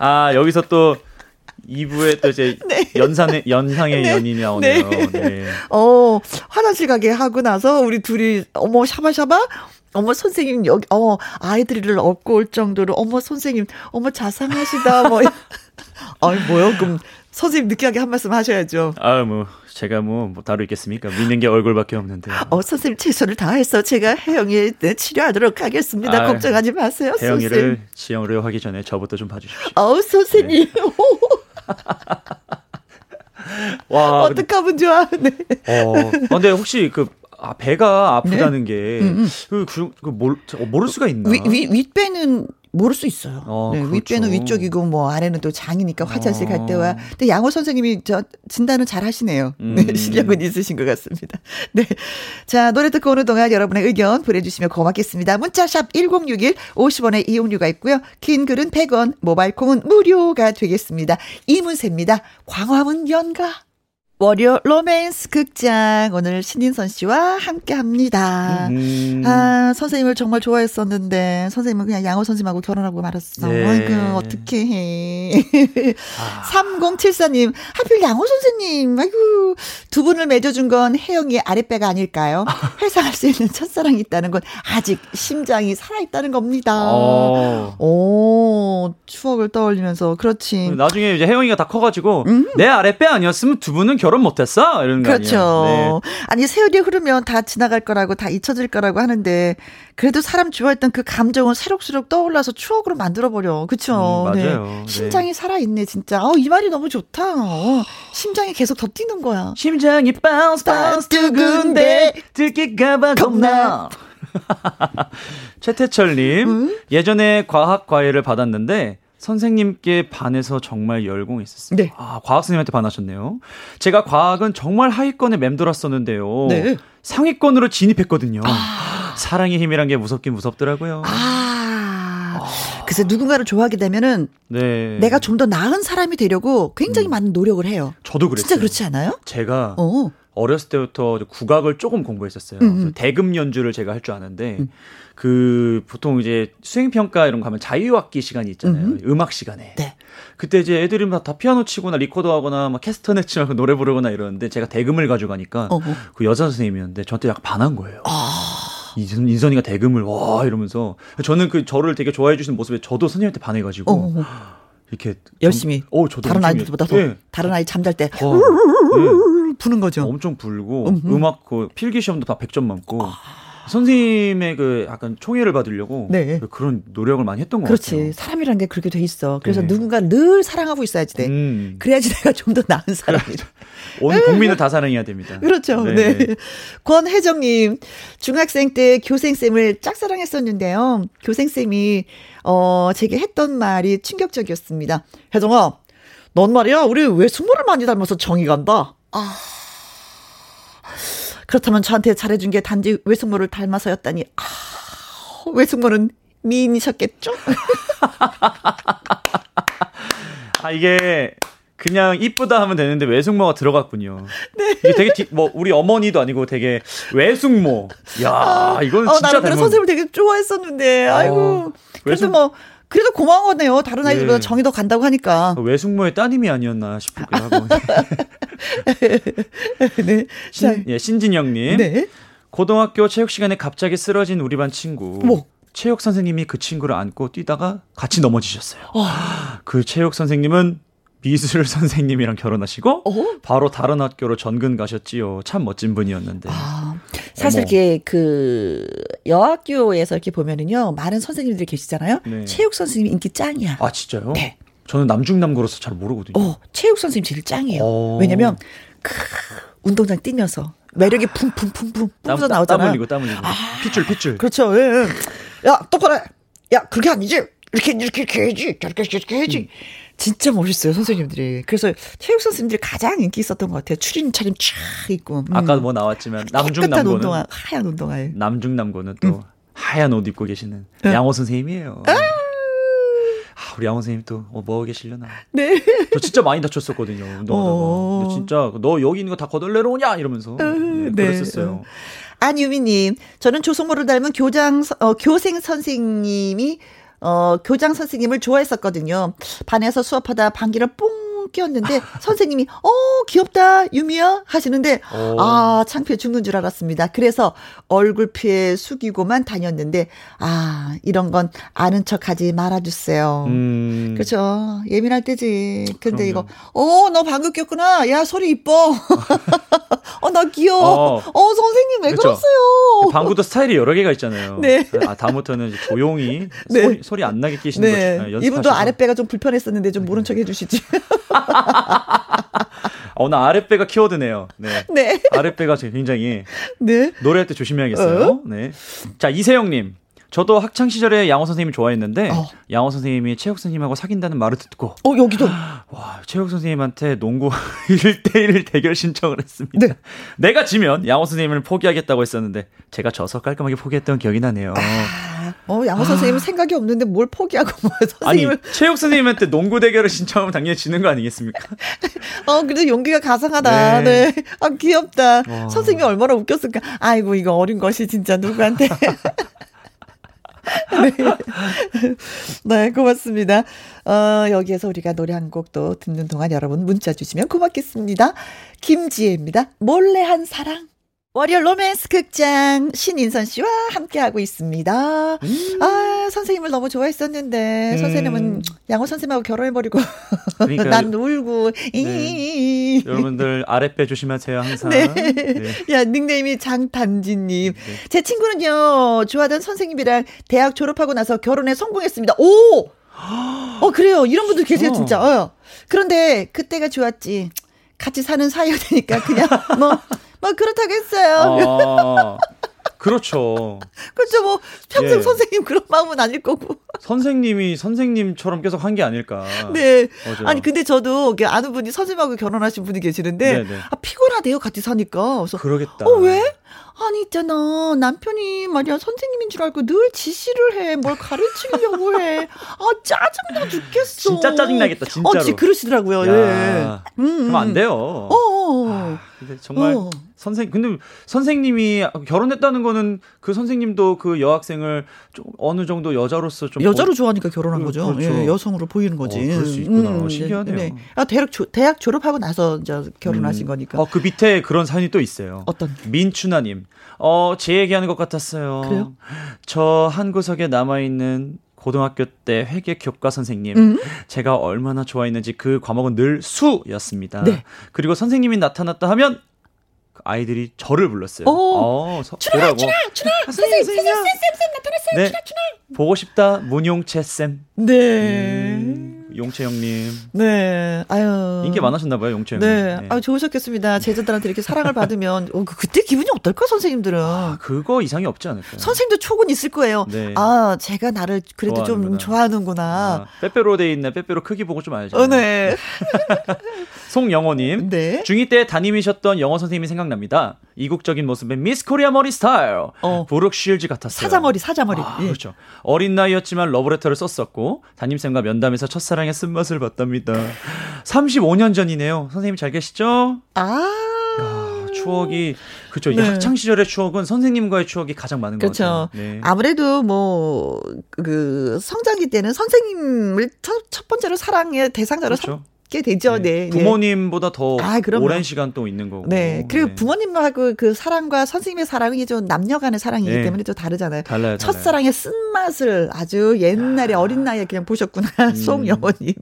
아, 여기서 또 2부에 또 이제 연산의 연상의 연인이 나오네요. 네. 네. 어, 화장실 가게 하고 나서 우리 둘이, 어머, 샤바샤바? 어머, 선생님, 여기, 어, 아이들을 업고 올 정도로, 어머, 선생님, 어머, 자상하시다, 뭐. 아이, 뭐요? 그럼, 선생님 느끼하게 한 말씀 하셔야죠. 아, 뭐 제가 뭐, 뭐 다루 있겠습니까? 믿는 게 얼굴밖에 없는데. 어, 선생님 최선을 다해서 제가 혜영이 네, 치료하도록 하겠습니다. 아유, 걱정하지 마세요, 선생님. 혜영이를 지영으로 하기 전에 저부터 좀 봐주십시오. 어우, 선생님. 와, 근데, 어떡하면 좋아. 네. 어, 근데 혹시 그 아, 아, 배가 아프다는 게 음, 음. 그, 그, 그 모를 수가 있나? 위, 위, 윗배는 모를 수 있어요. 어, 네, 그렇죠. 윗배는 위쪽이고 뭐 아래는 또 장이니까 화장실 갈 어. 때와. 근데 양호 선생님이 저 진단을 잘 하시네요. 네, 음. 실력은 있으신 것 같습니다. 네. 자, 노래 듣고 오는 동안 여러분의 의견 보내주시면 고맙겠습니다. 문자샵 1061 50원의 이용료가 있고요. 긴 글은 100원, 모바일 콩은 무료가 되겠습니다. 이문세입니다. 광화문 연가. 월요 로맨스 극장 오늘 신인선 씨와 함께 합니다. 음. 아, 선생님을 정말 좋아했었는데, 선생님은 그냥 양호 선생님하고 결혼하고 말았어. 네. 아이고, 어떡해. 아. 3074님, 하필 양호 선생님, 아이고, 두 분을 맺어 준 건 혜영이의 아랫배가 아닐까요? 회상할 수 있는 첫사랑이 있다는 건 아직 심장이 살아 있다는 겁니다. 어. 오, 추억을 떠올리면서, 그렇지. 나중에 이제 혜영이가 다 커 가지고 음. 내 아랫배 아니었으면 두 분은 결혼 못했어 거 그렇죠. 아니에요? 아니 세월이 흐르면 다 지나갈 거라고 다 잊혀질 거라고 하는데 그래도 사람 좋아했던 그 감정은 새록새록 떠올라서 추억으로 만들어 버려. 그렇죠. 음, 맞아요. 네. 심장이 살아 있네 진짜. 어, 이 말이 너무 좋다. 어, 심장이 계속 더 뛰는 거야. 네. 심장이 bounce bounce 두근대 들킬까봐 겁나. 최태철님 음? 예전에 과학 과외를 받았는데 선생님께 반해서 정말 열공했었어요. 네. 아 과학 선생님한테 반하셨네요. 제가 과학은 정말 하위권에 맴돌았었는데요. 네. 상위권으로 진입했거든요. 사랑의 힘이란 게 무섭긴 무섭더라고요. 아. 그래서 누군가를 좋아하게 되면은 네. 내가 좀 더 나은 사람이 되려고 굉장히 많은 노력을 해요. 저도 그랬어요. 진짜 그렇지 않아요? 제가 어. 어렸을 때부터 국악을 조금 공부했었어요. 음, 음. 그래서 대금 연주를 제가 할 줄 아는데 그 보통 이제 수행 평가 이런 거 하면 자유악기 시간이 있잖아요. 음. 악 시간에. 네. 그때 이제 애들이 막다 피아노 치거나 리코더 하거나 막 캐스터넷 치고 노래 부르거나 이러는데 제가 대금을 가져가니까 어허. 그 여자 선생님이었는데 저한테 약간 반한 거예요. 아. 인선, 인선이가 대금을 와 이러면서 저는 그 저를 되게 좋아해 주시는 모습에 저도 선생님한테 반해가지고 어. 이렇게 열심히. 좀, 어 저도 다른 아이들보다 더 예. 다른 아이 잠잘 때 어, 예. 부는 거죠. 엄청 불고 음흠. 음악 그 필기 시험도 다 100점 맞고 선생님의 그 약간 총애를 받으려고 네. 그 그런 노력을 많이 했던 것 그렇지. 같아요. 사람이란 게 그렇게 돼 있어. 그래서 네. 누군가 늘 사랑하고 있어야지 돼. 음. 그래야지 내가 좀 더 나은 사람이. 온 국민을 다 사랑해야 됩니다. 그렇죠. 네. 권혜정님, 중학생 때 교생쌤을 짝사랑했었는데요. 교생쌤이, 어, 제게 했던 말이 충격적이었습니다. 혜정아, 넌 말이야, 우리 왜 숙모를 많이 닮아서 정이 간다? 아. 그렇다면 저한테 잘해준 게 단지 외숙모를 닮아서였다니, 아, 외숙모는 미인이셨겠죠? 아 이게 그냥 이쁘다 하면 되는데 외숙모가 들어갔군요. 이게 되게 디- 뭐 우리 어머니도 아니고 되게 외숙모. 야 이건 어, 진짜 그런 닮은- 선생님을 되게 좋아했었는데, 아이고. 어, 그래도 외숙- 뭐, 그래도 고마운 거네요. 다른 아이들보다 예. 정이 더 간다고 하니까. 그 외숙모의 따님이 아니었나 싶기도 하고. 네. 신, 예, 신진영님. 네. 고등학교 체육 시간에 갑자기 쓰러진 우리 반 친구. 뭐? 체육 선생님이 그 친구를 안고 뛰다가 같이 넘어지셨어요. 그 체육 선생님은 미술 선생님이랑 결혼하시고 어? 바로 다른 학교로 전근 가셨지요. 참 멋진 분이었는데. 아, 사실 어머. 이렇게 그 여학교에서 이렇게 보면은요 많은 선생님들이 계시잖아요. 네. 체육 선생님 인기 짱이야. 아 진짜요? 네. 저는 남중남고로서 잘 모르거든요. 어, 체육 선생님 제일 짱이에요. 어. 왜냐면 크, 운동장 뛰면서 매력이 땀, 뿜어서 땀, 나오잖아요. 땀 흘리고 땀 흘리고. 핏줄 핏줄. 그렇죠. 예, 예. 야 똑바로. 해. 야 그렇게 아니지. 이렇게 이렇게 이렇게 해야지. 저렇게 이렇게 해야지. 음. 진짜 멋있어요 선생님들이. 그래서 체육 선생님들이 가장 인기 있었던 것 같아요. 추린 차림 쫙 있고. 음. 아까 뭐 나왔지만 남중남고는 운동화, 하얀 운동화에. 남중남고는 또 하얀 옷 입고 계시는 네. 양호 선생님이에요. 아, 우리 양호 선생님 또 어, 뭐 계시려나. 네. 저 진짜 많이 다쳤었거든요. 운동하다가. 어. 진짜 너 여기 있는 거 다 거덜내러 오냐 이러면서 네, 네. 그랬었어요. 안유미님, 저는 조성모를 닮은 교장, 서- 어, 교생 선생님이, 어, 교장 선생님을 좋아했었거든요. 반에서 수업하다 방귀를 뽕 꼈는데, 선생님이, 어, 귀엽다, 유미야, 하시는데, 오. 아, 창피해 죽는 줄 알았습니다. 그래서 얼굴 피해 숙이고만 다녔는데, 아, 이런 건 아는 척 하지 말아주세요. 음. 그렇죠. 예민할 때지. 근데 그럼요. 이거, 어, 너 방귀 꼈구나. 야, 소리 이뻐. 어, 나 귀여워. 어. 어, 선생님 왜 그쵸. 그러세요? 방구도 스타일이 여러 개가 있잖아요. 네. 아, 다음부터는 조용히 네. 소리, 소리 안 나게 끼시는 네. 거 연습하셔서. 이분도 아랫배가 좀 불편했었는데 좀 모른 척 해주시지. 오늘 아랫배가 키워드네요. 네. 네. 아랫배가 굉장히 네. 노래할 때 조심해야겠어요. 어? 네. 자, 이세영님. 저도 학창 시절에 양호 선생님 좋아했는데 어. 양호 선생님이 체육 선생님하고 사귄다는 말을 듣고 어, 여기도. 와 체육 선생님한테 농구 1대1 대결 신청을 했습니다. 네. 내가 지면 양호 선생님을 포기하겠다고 했었는데 제가 져서 깔끔하게 포기했던 기억이 나네요. 어, 양호 선생님은 생각이 없는데 뭘 포기하고 뭐 아니 선생님을. 체육 선생님한테 농구 대결을 신청하면 당연히 지는 거 아니겠습니까? 어, 그래도 용기가 가상하다. 네. 네. 아, 귀엽다. 와. 선생님이 얼마나 웃겼을까. 아이고, 이거 어린 것이 진짜 누구한테. 네. 네, 고맙습니다. 어, 여기에서 우리가 노래 한곡또 듣는 동안 여러분 문자 주시면 고맙겠습니다. 김지혜입니다. 몰래 한 사랑. 월요 로맨스 극장 신인선 씨와 함께하고 있습니다. 아, 선생님을 너무 좋아했었는데, 음. 선생님은 양호 선생님하고 결혼해버리고, 그러니까 난 울고, 이 여러분들 아랫배 조심하세요 항상. 네. 네. 야, 닉네임이 장단지님. 네. 제 친구는요, 좋아하던 선생님이랑 대학 졸업하고 나서 결혼에 성공했습니다. 오! 어, 그래요. 이런 분들 계세요, 어. 진짜. 어. 그런데 그때가 좋았지. 같이 사는 사이였으니까 그냥 뭐, 뭐 그렇다고 했어요. 아, 그렇죠. 그렇죠. 뭐 평생 예. 선생님 그런 마음은 아닐 거고. 선생님이 선생님처럼 계속 한 게 아닐까. 네. 맞아요. 아니 근데 저도 그 아는 분이 선생님하고 결혼하신 분이 계시는데 네네. 아 피곤하대요 같이 사니까. 그래서 그러겠다. 어 왜? 아니 있잖아 남편이 말이야 선생님인 줄 알고 늘 지시를 해 뭘 가르치려고 해 아 짜증나 죽겠어 진짜 짜증나겠다, 진짜로. 어 그러시더라고요 야, 예. 음, 그러면 안 돼요. 어, 어. 근데 정말 어. 선생 근데 선생님이 결혼했다는 거는 그 선생님도 그 여학생을 좀 어느 정도 여자로서 좀 여자로 보- 좋아하니까 결혼한 그- 거죠. 그렇죠. 예, 여성으로 보이는 거지. 어, 그럴 수 있구나. 신기하네요. 아, 대학, 조, 대학 졸업하고 나서 이제 결혼하신 음. 거니까. 어, 그 밑에 그런 사연이 또 있어요. 어떤? 민춘아님. 어, 제 얘기하는 것 같았어요. 그래요? 저 한 구석에 남아 있는 고등학교 때 회계 교과 선생님. 음? 제가 얼마나 좋아했는지 그 과목은 늘 수였습니다. 네. 그리고 선생님이 나타났다 하면 그 아이들이 저를 불렀어요. 오. 어, 서, 보라고. 준아, 선생님, 선생님, 쌤, 쌤, 쌤 나타났어요. 네. 준아, 준아. 보고 싶다, 문용채 쌤. 네. 음, 용채 형님. 네. 아유. 인기 많으셨나 봐요, 용채 형님. 네. 아 좋으셨겠습니다. 제자들한테 이렇게 사랑을 받으면, 어, 그- 그때 기분이 어떨까, 선생님들은. 아, 그거 이상이 없지 않을까요? 선생님도 촉은 있을 거예요. 네. 아, 제가 나를 그래도 좀 좋아하는구나. 좋아하는구나. 아, 빼빼로 돼 있네. 빼빼로 크기 보고 좀 알죠. 어, 네. 송영호 님. 네. 중2 때 담임이셨던 영어 선생님이 생각납니다. 이국적인 모습의 미스 코리아 머리 스타일. 어. 브룩 쉴즈 같았어요. 사자머리, 사자머리. 아, 예. 그렇죠. 어린 나이였지만 러브레터를 썼었고 담임쌤과 면담에서 첫사랑의 쓴맛을 봤답니다. 35년 전이네요. 선생님 잘 계시죠? 아. 아, 추억이 그렇죠. 이 네. 학창 시절의 추억은 선생님과의 추억이 가장 많은 것 그렇죠. 같아요. 네. 아무래도 뭐, 그, 성장기 때는 선생님을 첫, 첫 번째로 사랑의 대상자로 그렇죠. 삼게 되죠. 네. 네. 부모님보다 더 아. 오랜 시간 또 있는 거고. 네. 그리고 네. 부모님하고 그 사랑과 선생님의 사랑이 좀 남녀 간의 사랑이기 네. 때문에 좀 다르잖아요. 달라요. 첫사랑의 쓴맛을 아주 옛날에 어린 나이에 그냥 보셨구나. 음. 송영호님.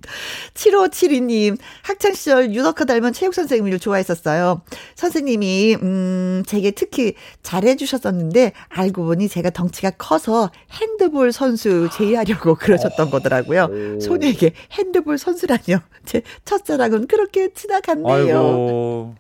7572님. 학창시절 유덕화 닮은 체육 선생님을 좋아했었어요. 선생님이, 음, 제게 특히 잘해주셨었는데, 알고 보니 제가 덩치가 커서 핸드볼 선수 제의하려고 그러셨던 거더라고요. 소녀에게 핸드볼 선수라뇨. 제 첫사랑은 그렇게 지나갔네요. 아이고.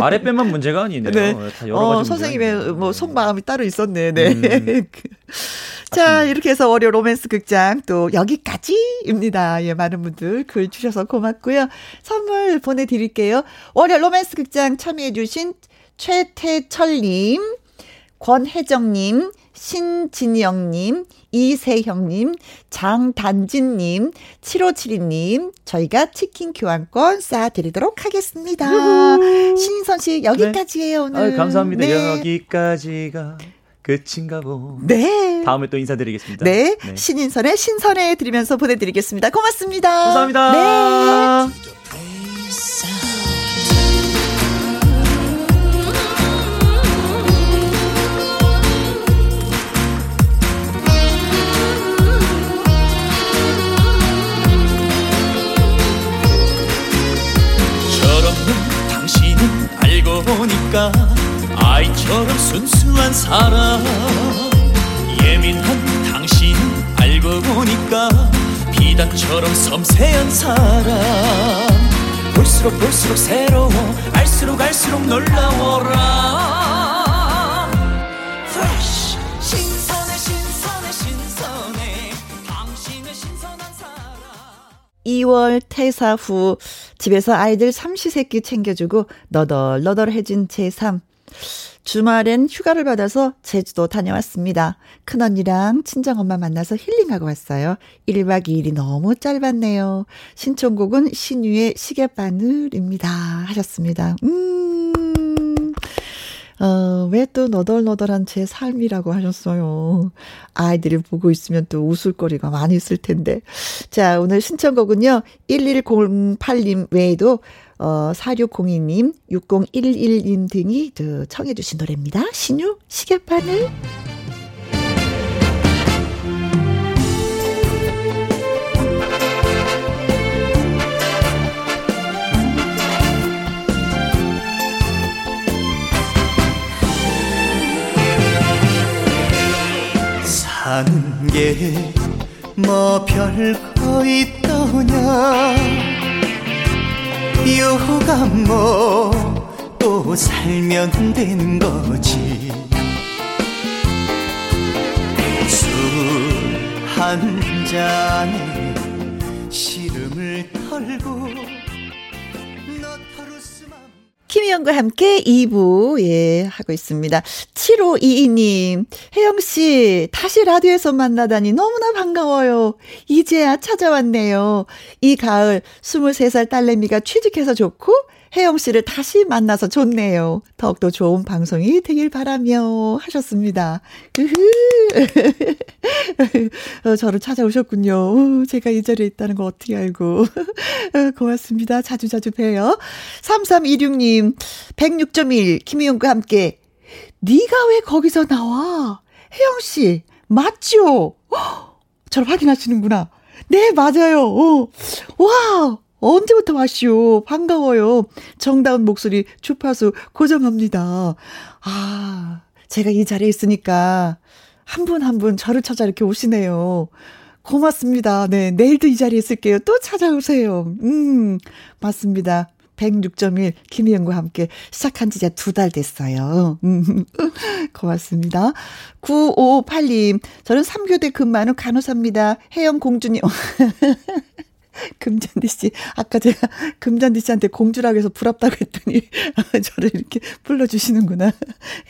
아랫배만 문제가 아니네요. 네. 다 여러 가지 어, 선생님의 문제가 뭐 있네요. 속마음이 따로 있었네. 네. 음. 자, 이렇게 해서 월요 로맨스 극장 또 여기까지입니다. 예, 많은 분들 글 주셔서 고맙고요. 선물 보내드릴게요. 월요 로맨스 극장 참여해주신 최태철님, 권혜정님, 신진영님, 이세형님, 장단진님, 7572님, 저희가 치킨 교환권 쏴드리도록 하겠습니다. 신인선 씨, 여기까지예요, 오늘. 아유, 감사합니다. 네. 여기까지가 끝인가 보. 네. 다음에 또 인사드리겠습니다. 네. 신인선의 신선해 드리면서 보내드리겠습니다. 고맙습니다. 감사합니다. 네. 보니까 아이처럼 순수한 사람. 예민한 당신은 알고 보니까 비단처럼 섬세한 사람. 볼수록 볼수록 새로워 알수록 알수록 놀라워라. 신선해 신선해 신선해. 당신의 신선한 사랑 2월 퇴사 후 집에서 아이들 삼시세끼 챙겨주고 너덜너덜해진 제3. 주말엔 휴가를 받아서 제주도 다녀왔습니다. 큰언니랑 친정엄마 만나서 힐링하고 왔어요. 1박 2일이 너무 짧았네요. 신청곡은 신유의 시계바늘입니다. 하셨습니다. 음, 어, 왜 또 너덜너덜한 제 삶이라고 하셨어요. 아이들이 보고 있으면 또 웃을 거리가 많이 있을 텐데. 자, 오늘 신청곡은요, 1108님 외에도 어, 4602님, 6011님 등이 저 청해 주신 노래입니다. 신유, 시계바늘. 사는 게 뭐 별거 있더냐? 유감 뭐또 살면 되는 거지? 술 한 잔에 시름을 털고 김희영과 함께 2부, 예, 하고 있습니다. 7522님, 혜영씨, 다시 라디오에서 만나다니 너무나 반가워요. 이제야 찾아왔네요. 이 가을 23살 딸내미가 취직해서 좋고, 혜영 씨를 다시 만나서 좋네요. 더욱더 좋은 방송이 되길 바라며 하셨습니다. 어, 저를 찾아오셨군요. 어, 제가 이 자리에 있다는 거 어떻게 알고. 어, 고맙습니다. 자주자주 봬요. 3326님, 106.1 김희영과 함께 네가 왜 거기서 나와? 혜영 씨, 맞죠? 헉, 저를 확인하시는구나. 네, 맞아요. 어. 와, 언제부터 왔시오? 반가워요. 정다운 목소리 주파수 고정합니다. 아, 제가 이 자리에 있으니까 한분 한 분 저를 찾아 이렇게 오시네요. 고맙습니다. 네, 내일도 이 자리에 있을게요. 또 찾아오세요. 음, 맞습니다. 106.1 김희영과 함께 시작한 지 이제 두 달 됐어요. 음, 고맙습니다. 9558님, 저는 3교대 근무하는 간호사입니다. 혜영 공주님. 금잔디 씨, 아까 제가 금잔디 씨한테 공주라고 해서 부럽다고 했더니 저를 이렇게 불러주시는구나.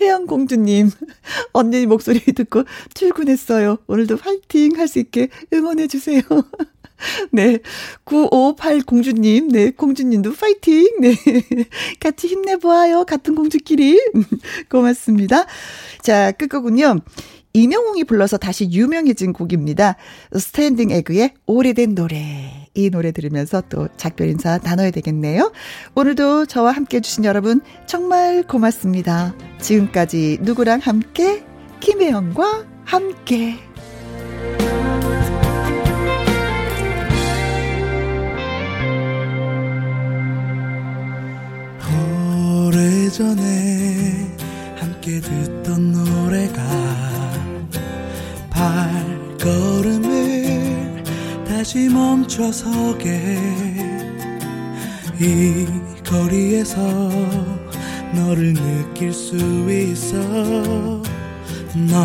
혜영 공주님, 언니 목소리 듣고 출근했어요. 오늘도 화이팅 할 수 있게 응원해주세요. 네. 958 공주님, 네. 공주님도 파이팅! 네. 같이 힘내보아요. 같은 공주끼리. 고맙습니다. 자, 끝곡은요. 임영웅이 불러서 다시 유명해진 곡입니다. 스탠딩 에그의 오래된 노래. 이 노래 들으면서 또 작별 인사 나눠야 되겠네요. 오늘도 저와 함께 해주신 여러분 정말 고맙습니다. 지금까지 누구랑 함께? 김혜영과 함께. 오래전에 함께 듣던 노래가 발걸음을 다시 멈춰서게. 이 거리에서 너를 느낄 수 있어. 널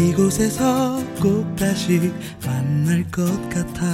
이곳에서 꼭 다시 만날 것 같아